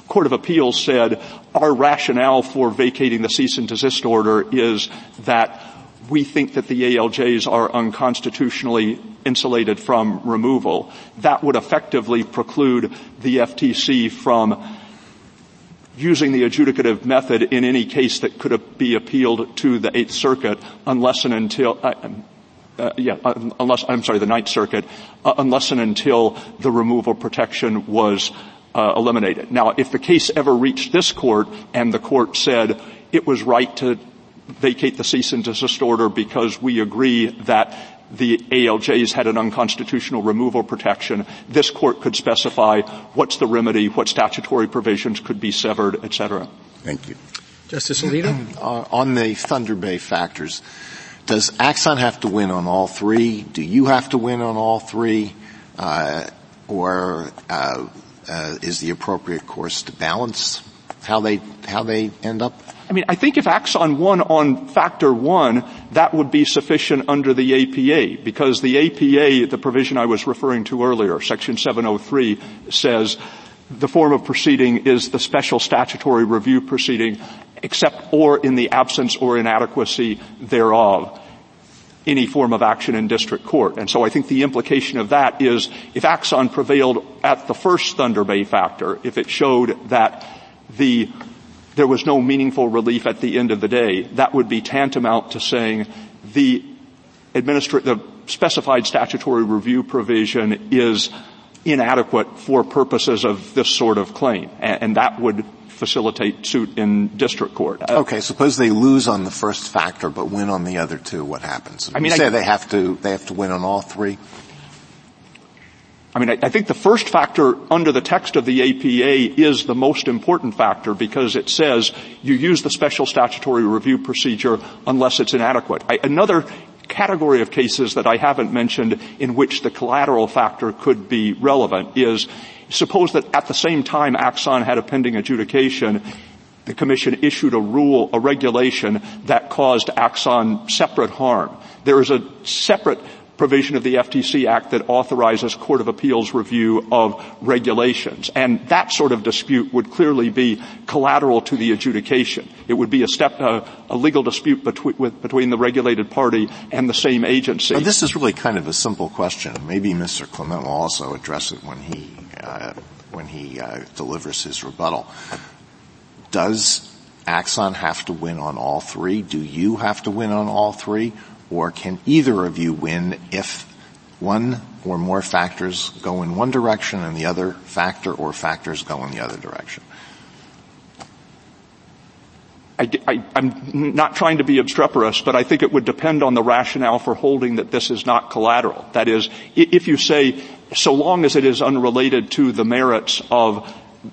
Court of Appeals said our rationale for vacating the cease and desist order is that we think that the ALJs are unconstitutionally insulated from removal. That would effectively preclude the FTC from using the adjudicative method in any case that could be appealed to the Eighth Circuit unless and until, uh, uh, yeah, uh, unless, I'm sorry, the Ninth Circuit, uh, unless and until the removal protection was uh, eliminated. Now, if the case ever reached this court and the court said it was right to vacate the cease and desist order because we agree that the ALJs had an unconstitutional removal protection, this court could specify what's the remedy, what statutory provisions could be severed, et cetera. Thank you. Justice Alito? Uh, on the Thunder Basin factors, does Axon have to win on all three? Do you have to win on all three? Uh, or uh, uh, is the appropriate course to balance how they how they end up? I mean, I think if Axon won on factor one, that would be sufficient under the APA because the APA, the provision I was referring to earlier, section 703 says the form of proceeding is the special statutory review proceeding except or in the absence or inadequacy thereof any form of action in district court. And so I think the implication of that is if Axon prevailed at the first Thunder Basin factor, if it showed that the there was no meaningful relief at the end of the day, that would be tantamount to saying the administra- the specified statutory review provision is inadequate for purposes of this sort of claim. And, and that would facilitate suit in district court. Uh, okay, suppose they lose on the first factor but win on the other two, what happens? I mean, you say I, they have to, they have to win on all three? I mean, I, I, think the first factor under the text of the APA is the most important factor because it says you use the special statutory review procedure unless it's inadequate. I, another category of cases that I haven't mentioned in which the collateral factor could be relevant is suppose that at the same time Axon had a pending adjudication, the Commission issued a rule, a regulation that caused Axon separate harm. There is a separate provision of the FTC Act that authorizes Court of Appeals review of regulations. And that sort of dispute would clearly be collateral to the adjudication. It would be a step, uh, a legal dispute between, with, between the regulated party and the same agency. Now, this is really kind of a simple question. Maybe Mr. Clement will also address it when he, uh, when he uh, delivers his rebuttal. Does Axon have to win on all three? Do you have to win on all three? Or can either of you win if one or more factors go in one direction and the other factor or factors go in the other direction? I, am not trying to be obstreperous, but I think it would depend on the rationale for holding that this is not collateral. That is, if you say, so long as it is unrelated to the merits of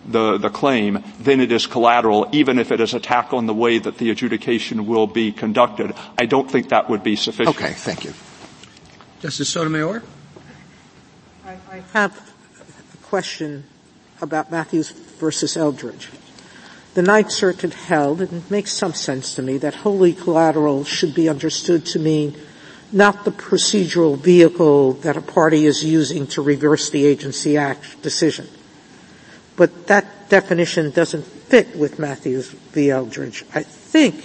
the, the claim, then it is collateral, even if it is attack on the way that the adjudication will be conducted. I don't think that would be sufficient. Okay, thank you. Justice Sotomayor? I, I have a question about Mathews versus Eldridge. The Ninth Circuit held, and it makes some sense to me, that wholly collateral should be understood to mean not the procedural vehicle that a party is using to reverse the agency act decision, but that definition doesn't fit with Mathews v. Eldridge. I think,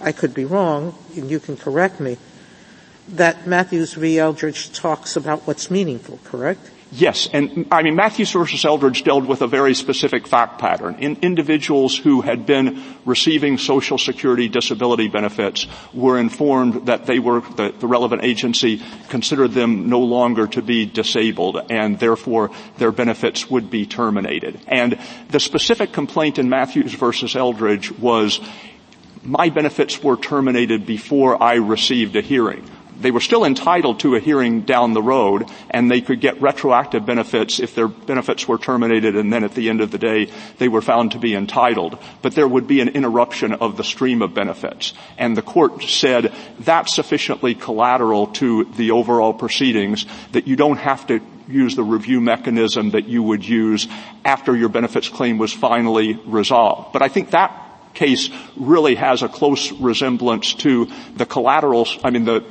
I could be wrong, and you can correct me, that Mathews v. Eldridge talks about what's meaningful, correct? Yes, and I mean Mathews versus Eldridge dealt with a very specific fact pattern. In individuals who had been receiving Social Security disability benefits were informed that they were the, the relevant agency considered them no longer to be disabled, and therefore their benefits would be terminated. And the specific complaint in Mathews versus Eldridge was my benefits were terminated before I received a hearing they were still entitled to a hearing down the road and they could get retroactive benefits if their benefits were terminated and then at the end of the day they were found to be entitled. But there would be an interruption of the stream of benefits. And the court said that's sufficiently collateral to the overall proceedings that you don't have to use the review mechanism that you would use after your benefits claim was finally resolved. But I think that case really has a close resemblance to the collateral, I mean the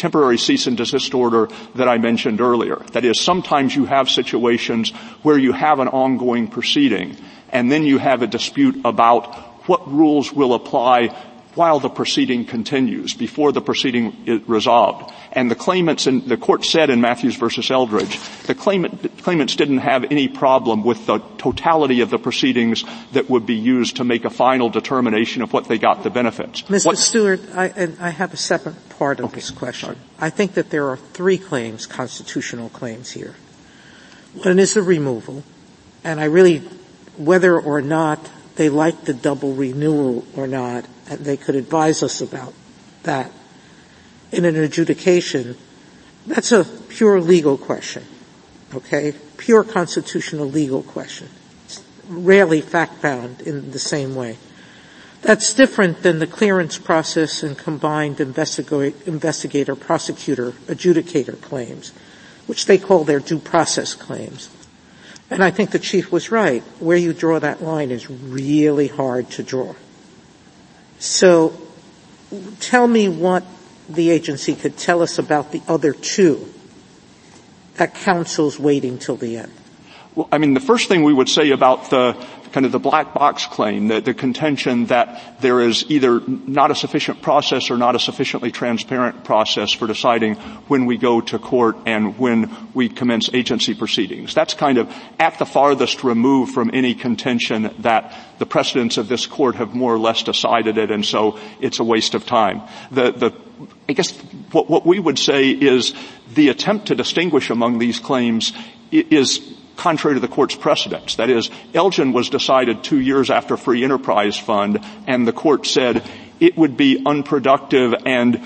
temporary cease and desist order that I mentioned earlier. That is, sometimes you have situations where you have an ongoing proceeding and then you have a dispute about what rules will apply while the proceeding continues, before the proceeding is resolved. And the claimants, in, the court said in Mathews versus Eldridge, the claimant, claimants didn't have any problem with the totality of the proceedings that would be used to make a final determination of what they got the benefits. Mr. What, Stewart, I, I, have a separate part of okay. this question. Sorry. I think that there are three claims, constitutional claims here. One is the removal, and I really, whether or not they like the double renewal or not, and they could advise us about that. In an adjudication, That's a pure legal question, okay? Pure constitutional legal question. It's rarely fact-bound in the same way. That's different than the clearance process and combined investigator, prosecutor, adjudicator claims, which they call their due process claims. And I think the chief was right. Where you draw that line is really hard to draw. So tell me what the agency could tell us about the other two that counsel's waiting till the end. Well, I mean, the first thing we would say about the kind of the black box claim, the, the contention that there is either not a sufficient process or not a sufficiently transparent process for deciding when we go to court and when we commence agency proceedings. That's kind of at the farthest removed from any contention that the precedents of this court have more or less decided it and so it's a waste of time. The, the, I guess what, what we would say is the attempt to distinguish among these claims is contrary to the court's precedents. That is, Elgin was decided two years after Free Enterprise Fund, and the court said it would be unproductive and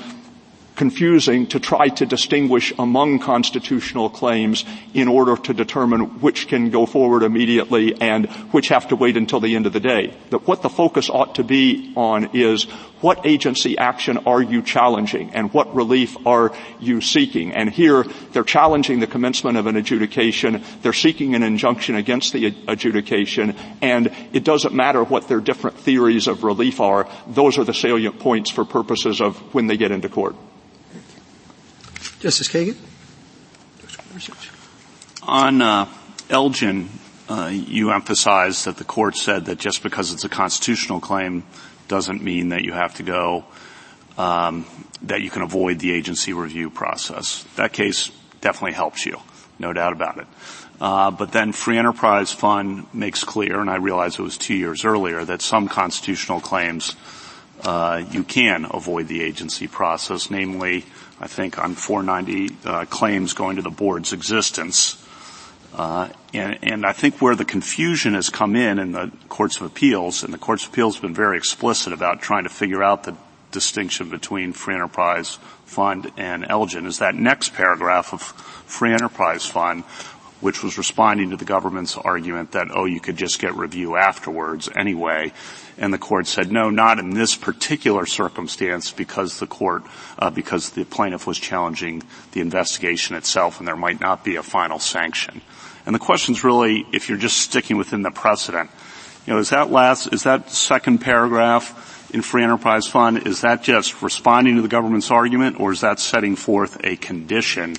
confusing to try to distinguish among constitutional claims in order to determine which can go forward immediately and which have to wait until the end of the day. That what the focus ought to be on is what agency action are you challenging and what relief are you seeking? And here they're challenging the commencement of an adjudication, they're seeking an injunction against the adjudication, and it doesn't matter what their different theories of relief are, those are the salient points for purposes of when they get into court. Justice Kagan? On uh, Elgin, uh, you emphasized that the court said that just because it's a constitutional claim doesn't mean that you have to go, um, that you can avoid the agency review process. That case definitely helps you, no doubt about it. Uh, but then Free Enterprise Fund makes clear, and I realize it was two years earlier, that some constitutional claims uh, you can avoid the agency process, namely, I think on 490 uh, claims going to the board's existence. Uh, and, and, I think where the confusion has come in in the courts of appeals, and the courts of appeals have been very explicit about trying to figure out the distinction between Free Enterprise Fund and Elgin, is that next paragraph of Free Enterprise Fund, which was responding to the government's argument that, oh, you could just get review afterwards anyway. And the court said, no, not in this particular circumstance because the court, uh, because the plaintiff was challenging the investigation itself and there might not be a final sanction. And the question is really, if you're just sticking within the precedent, you know, is that last, is that second paragraph in Free Enterprise Fund, is that just responding to the government's argument, or is that setting forth a condition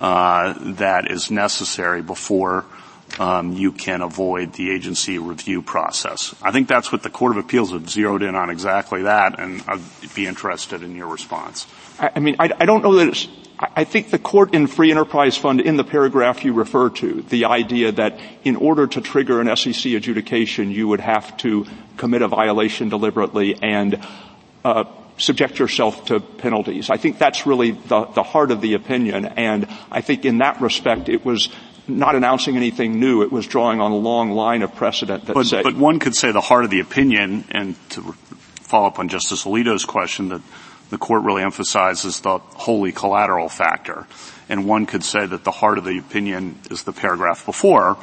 uh, that is necessary before um, you can avoid the agency review process. I think that's what the Court of Appeals have zeroed in on exactly that, and I'd be interested in your response. I, mean, I, I don't know that it's I think the court in Free Enterprise Fund, in the paragraph you refer to, the idea that in order to trigger an SEC adjudication, you would have to commit a violation deliberately and uh, subject yourself to penalties. I think that's really the, the heart of the opinion, and I think in that respect, it was not announcing anything new. It was drawing on a long line of precedent that but, say. But one could say the heart of the opinion, and to follow up on Justice Alito's question, that the court really emphasizes the wholly collateral factor. And one could say that the heart of the opinion is the paragraph before,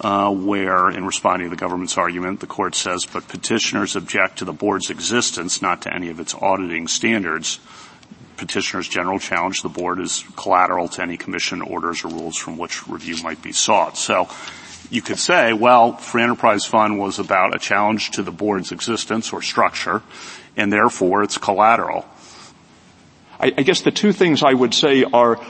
uh, where in responding to the government's argument, the court says, but petitioners object to the board's existence, not to any of its auditing standards. Petitioner's general challenge the board is collateral to any commission orders or rules from which review might be sought. So you could say, well, Free Enterprise Fund was about a challenge to the board's existence or structure, and therefore it's collateral. I, I guess the two things I would say are,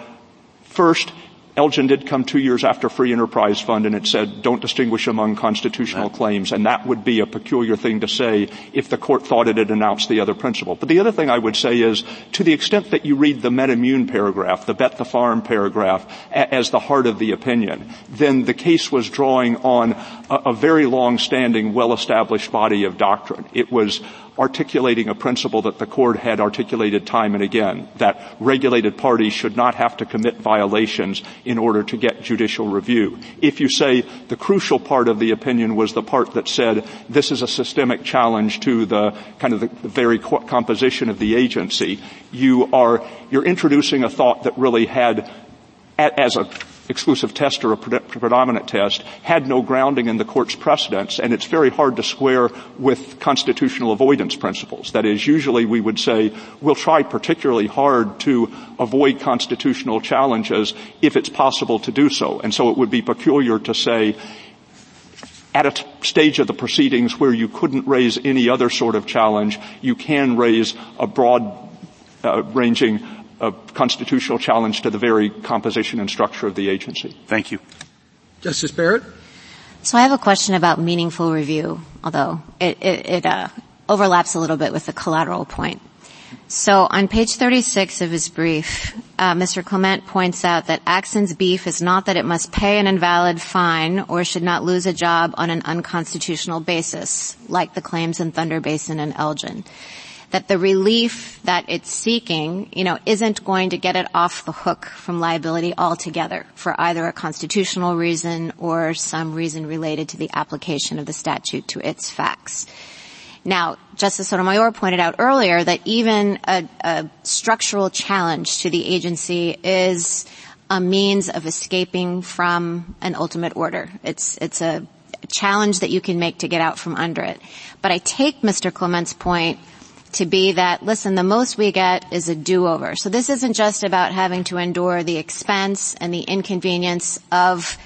first, Elgin did come two years after Free Enterprise Fund and it said don't distinguish among constitutional claims and that would be a peculiar thing to say if the court thought it had announced the other principle. But the other thing I would say is to the extent that you read the MedImmune paragraph, the Bet the Farm paragraph a- as the heart of the opinion, then the case was drawing on a, a very long-standing, well-established body of doctrine. It was articulating a principle that the court had articulated time and again, that regulated parties should not have to commit violations in order to get judicial review. If you say the crucial part of the opinion was the part that said this is a systemic challenge to the kind of the, very composition of the agency, you are, you're introducing a thought that really had, as a exclusive test or a predominant test had no grounding in the court's precedents, and it's very hard to square with constitutional avoidance principles. That is, usually we would say we'll try particularly hard to avoid constitutional challenges if it's possible to do so. And so it would be peculiar to say at a t- stage of the proceedings where you couldn't raise any other sort of challenge, you can raise a broad uh, ranging a constitutional challenge to the very composition and structure of the agency. Thank you. Justice Barrett? So I have a question about meaningful review, although it, it, it uh, overlaps a little bit with the collateral point. So on page 36 of his brief, uh, Mr. Clement points out that Axon's beef is not that it must pay an invalid fine or should not lose a job on an unconstitutional basis, like the claims in Thunder Basin and Elgin that the relief that it's seeking, you know, isn't going to get it off the hook from liability altogether for either a constitutional reason or some reason related to the application of the statute to its facts. Now, Justice Sotomayor pointed out earlier that even a, a structural challenge to the agency is a means of escaping from an ultimate order. It's, it's a challenge that you can make to get out from under it. But I take Mr. Clement's point to be that, listen, the most we get is a do-over. So this isn't just about having to endure the expense and the inconvenience of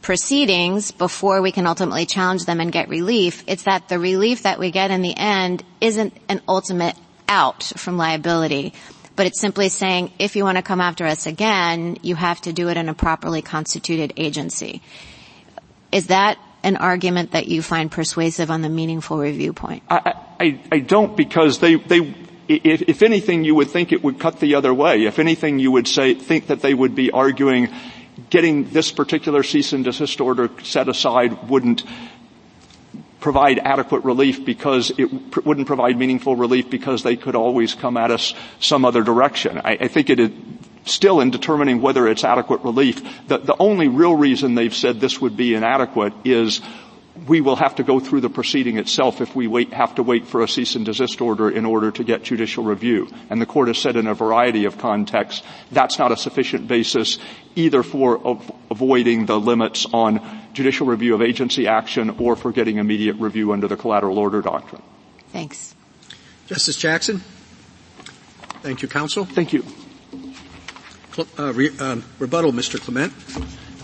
proceedings before we can ultimately challenge them and get relief. It's that the relief that we get in the end isn't an ultimate out from liability, but it's simply saying if you want to come after us again, you have to do it in a properly constituted agency. Is that an argument that you find persuasive on the meaningful review point? I, I, I don't because they, they, if, if, anything, you would think it would cut the other way. If anything, you would say, think that they would be arguing getting this particular cease and desist order set aside wouldn't provide adequate relief because it pr- wouldn't provide meaningful relief because they could always come at us some other direction. I, I think it still in determining whether it's adequate relief. The, the only real reason they've said this would be inadequate is we will have to go through the proceeding itself if we wait, have to wait for a cease and desist order in order to get judicial review. And the court has said in a variety of contexts that's not a sufficient basis either for av- avoiding the limits on judicial review of agency action or for getting immediate review under the collateral order doctrine. Thanks. Justice Jackson? Thank you, counsel. Thank you. Uh, re- um, rebuttal, Mr. Clement.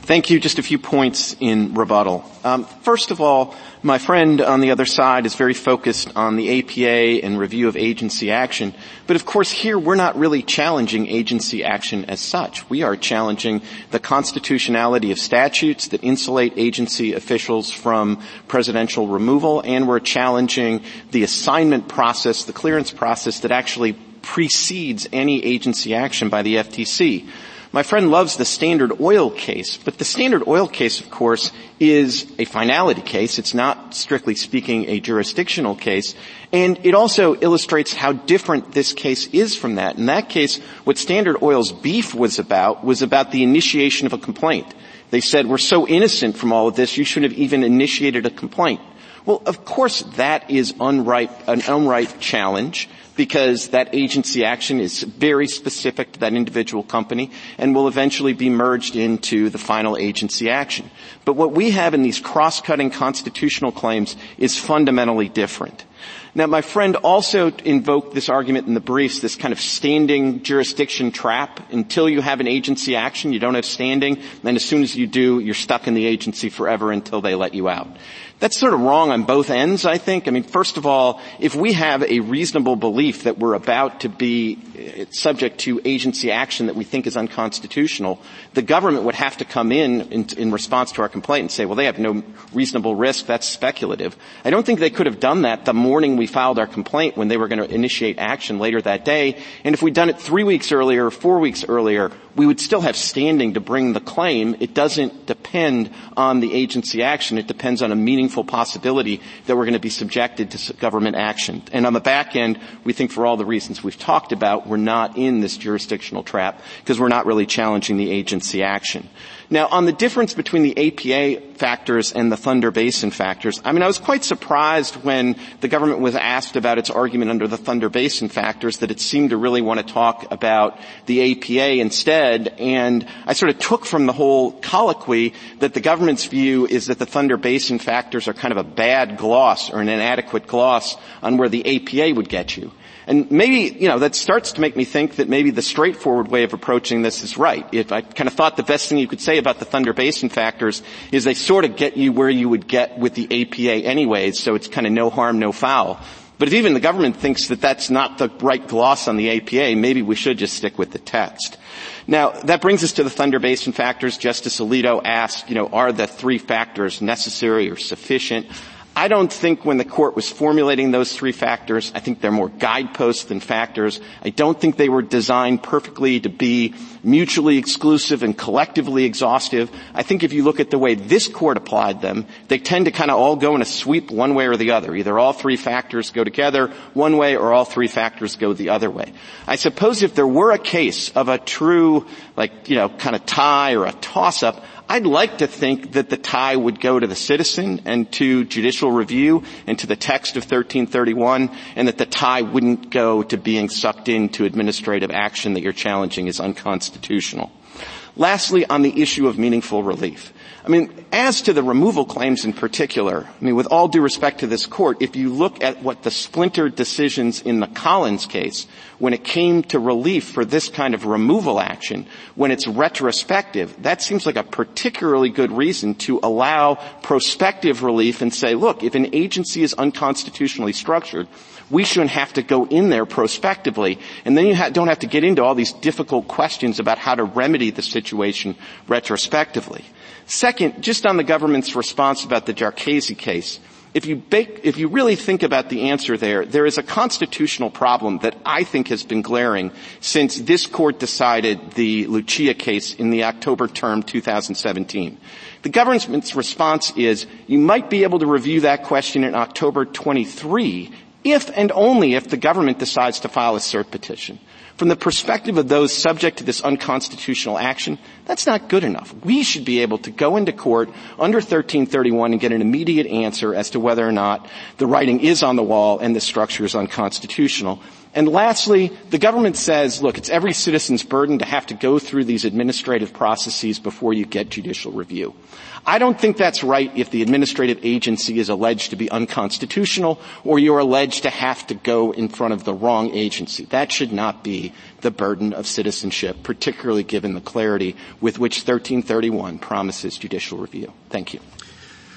Thank you. Just a few points in rebuttal. Um, first of all, my friend on the other side is very focused on the APA and review of agency action. But of course here we're not really challenging agency action as such. We are challenging the constitutionality of statutes that insulate agency officials from presidential removal and we're challenging the assignment process, the clearance process that actually precedes any agency action by the FTC. My friend loves the Standard Oil case, but the Standard Oil case, of course, is a finality case. It's not, strictly speaking, a jurisdictional case. And it also illustrates how different this case is from that. In that case, what Standard Oil's beef was about was about the initiation of a complaint. They said, we're so innocent from all of this, you shouldn't have even initiated a complaint. Well, of course that is unripe, an unripe challenge because that agency action is very specific to that individual company and will eventually be merged into the final agency action. But what we have in these cross-cutting constitutional claims is fundamentally different. Now, my friend also invoked this argument in the briefs, this kind of standing jurisdiction trap. Until you have an agency action, you don't have standing. And as soon as you do, you're stuck in the agency forever until they let you out. That's sort of wrong on both ends, I think. I mean, first of all, if we have a reasonable belief that we're about to be uh, subject to agency action that we think is unconstitutional, the government would have to come in, in in, response to our complaint and say, well, they have no reasonable risk. That's speculative. I don't think they could have done that the morning we filed our complaint when they were going to initiate action later that day. And if we'd done it three weeks earlier, four weeks earlier, we would still have standing to bring the claim. It doesn't depend on the agency action. It depends on a meaningful possibility that we're going to be subjected to government action. And on the back end, we think for all the reasons we've talked about, we're not in this jurisdictional trap because we're not really challenging the agency action. Now, on the difference between the APA factors and the Thunder Basin factors, I mean, I was quite surprised when the government was asked about its argument under the Thunder Basin factors that it seemed to really want to talk about the APA instead. And I sort of took from the whole colloquy that the government's view is that the Thunder Basin factors are kind of a bad gloss or an inadequate gloss on where the APA would get you. And maybe, you know, that starts to make me think that maybe the straightforward way of approaching this is right. If I kind of thought the best thing you could say about the Thunder Basin factors is they sort of get you where you would get with the APA anyways, so it's kind of no harm, no foul. But if even the government thinks that that's not the right gloss on the APA, maybe we should just stick with the text. Now, that brings us to the Thunder Basin factors. Justice Alito asked, you know, are the three factors necessary or sufficient? I don't think when the court was formulating those three factors, I think they're more guideposts than factors. I don't think they were designed perfectly to be mutually exclusive and collectively exhaustive. I think if you look at the way this court applied them, they tend to kind of all go in a sweep one way or the other. Either all three factors go together one way or all three factors go the other way. I suppose if there were a case of a true, like, you know, kind of tie or a toss-up, I'd like to think that the tie would go to the citizen and to judicial review and to the text of 1331 and that the tie wouldn't go to being sucked into administrative action that you're challenging is unconstitutional. Lastly, on the issue of meaningful relief. I mean, as to the removal claims in particular, I mean, with all due respect to this court, if you look at what the splintered decisions in the Collins case, when it came to relief for this kind of removal action, when it's retrospective, that seems like a particularly good reason to allow prospective relief and say, look, if an agency is unconstitutionally structured, we shouldn't have to go in there prospectively. And then you ha- don't have to get into all these difficult questions about how to remedy the situation retrospectively. Second, just on the government's response about the Jarkesy case, if you, bake, if you really think about the answer there, there is a constitutional problem that I think has been glaring since this court decided the Lucia case in the October term 2017. The government's response is you might be able to review that question in October 23 if and only if the government decides to file a cert petition. From the perspective of those subject to this unconstitutional action, that's not good enough. We should be able to go into court under 1331 and get an immediate answer as to whether or not the writing is on the wall and the structure is unconstitutional. And lastly, the government says, look, it's every citizen's burden to have to go through these administrative processes before you get judicial review. I don't think that's right if the administrative agency is alleged to be unconstitutional or you're alleged to have to go in front of the wrong agency. That should not be the burden of citizenship, particularly given the clarity with which 1331 promises judicial review. Thank you.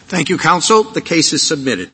Thank you, counsel. The case is submitted.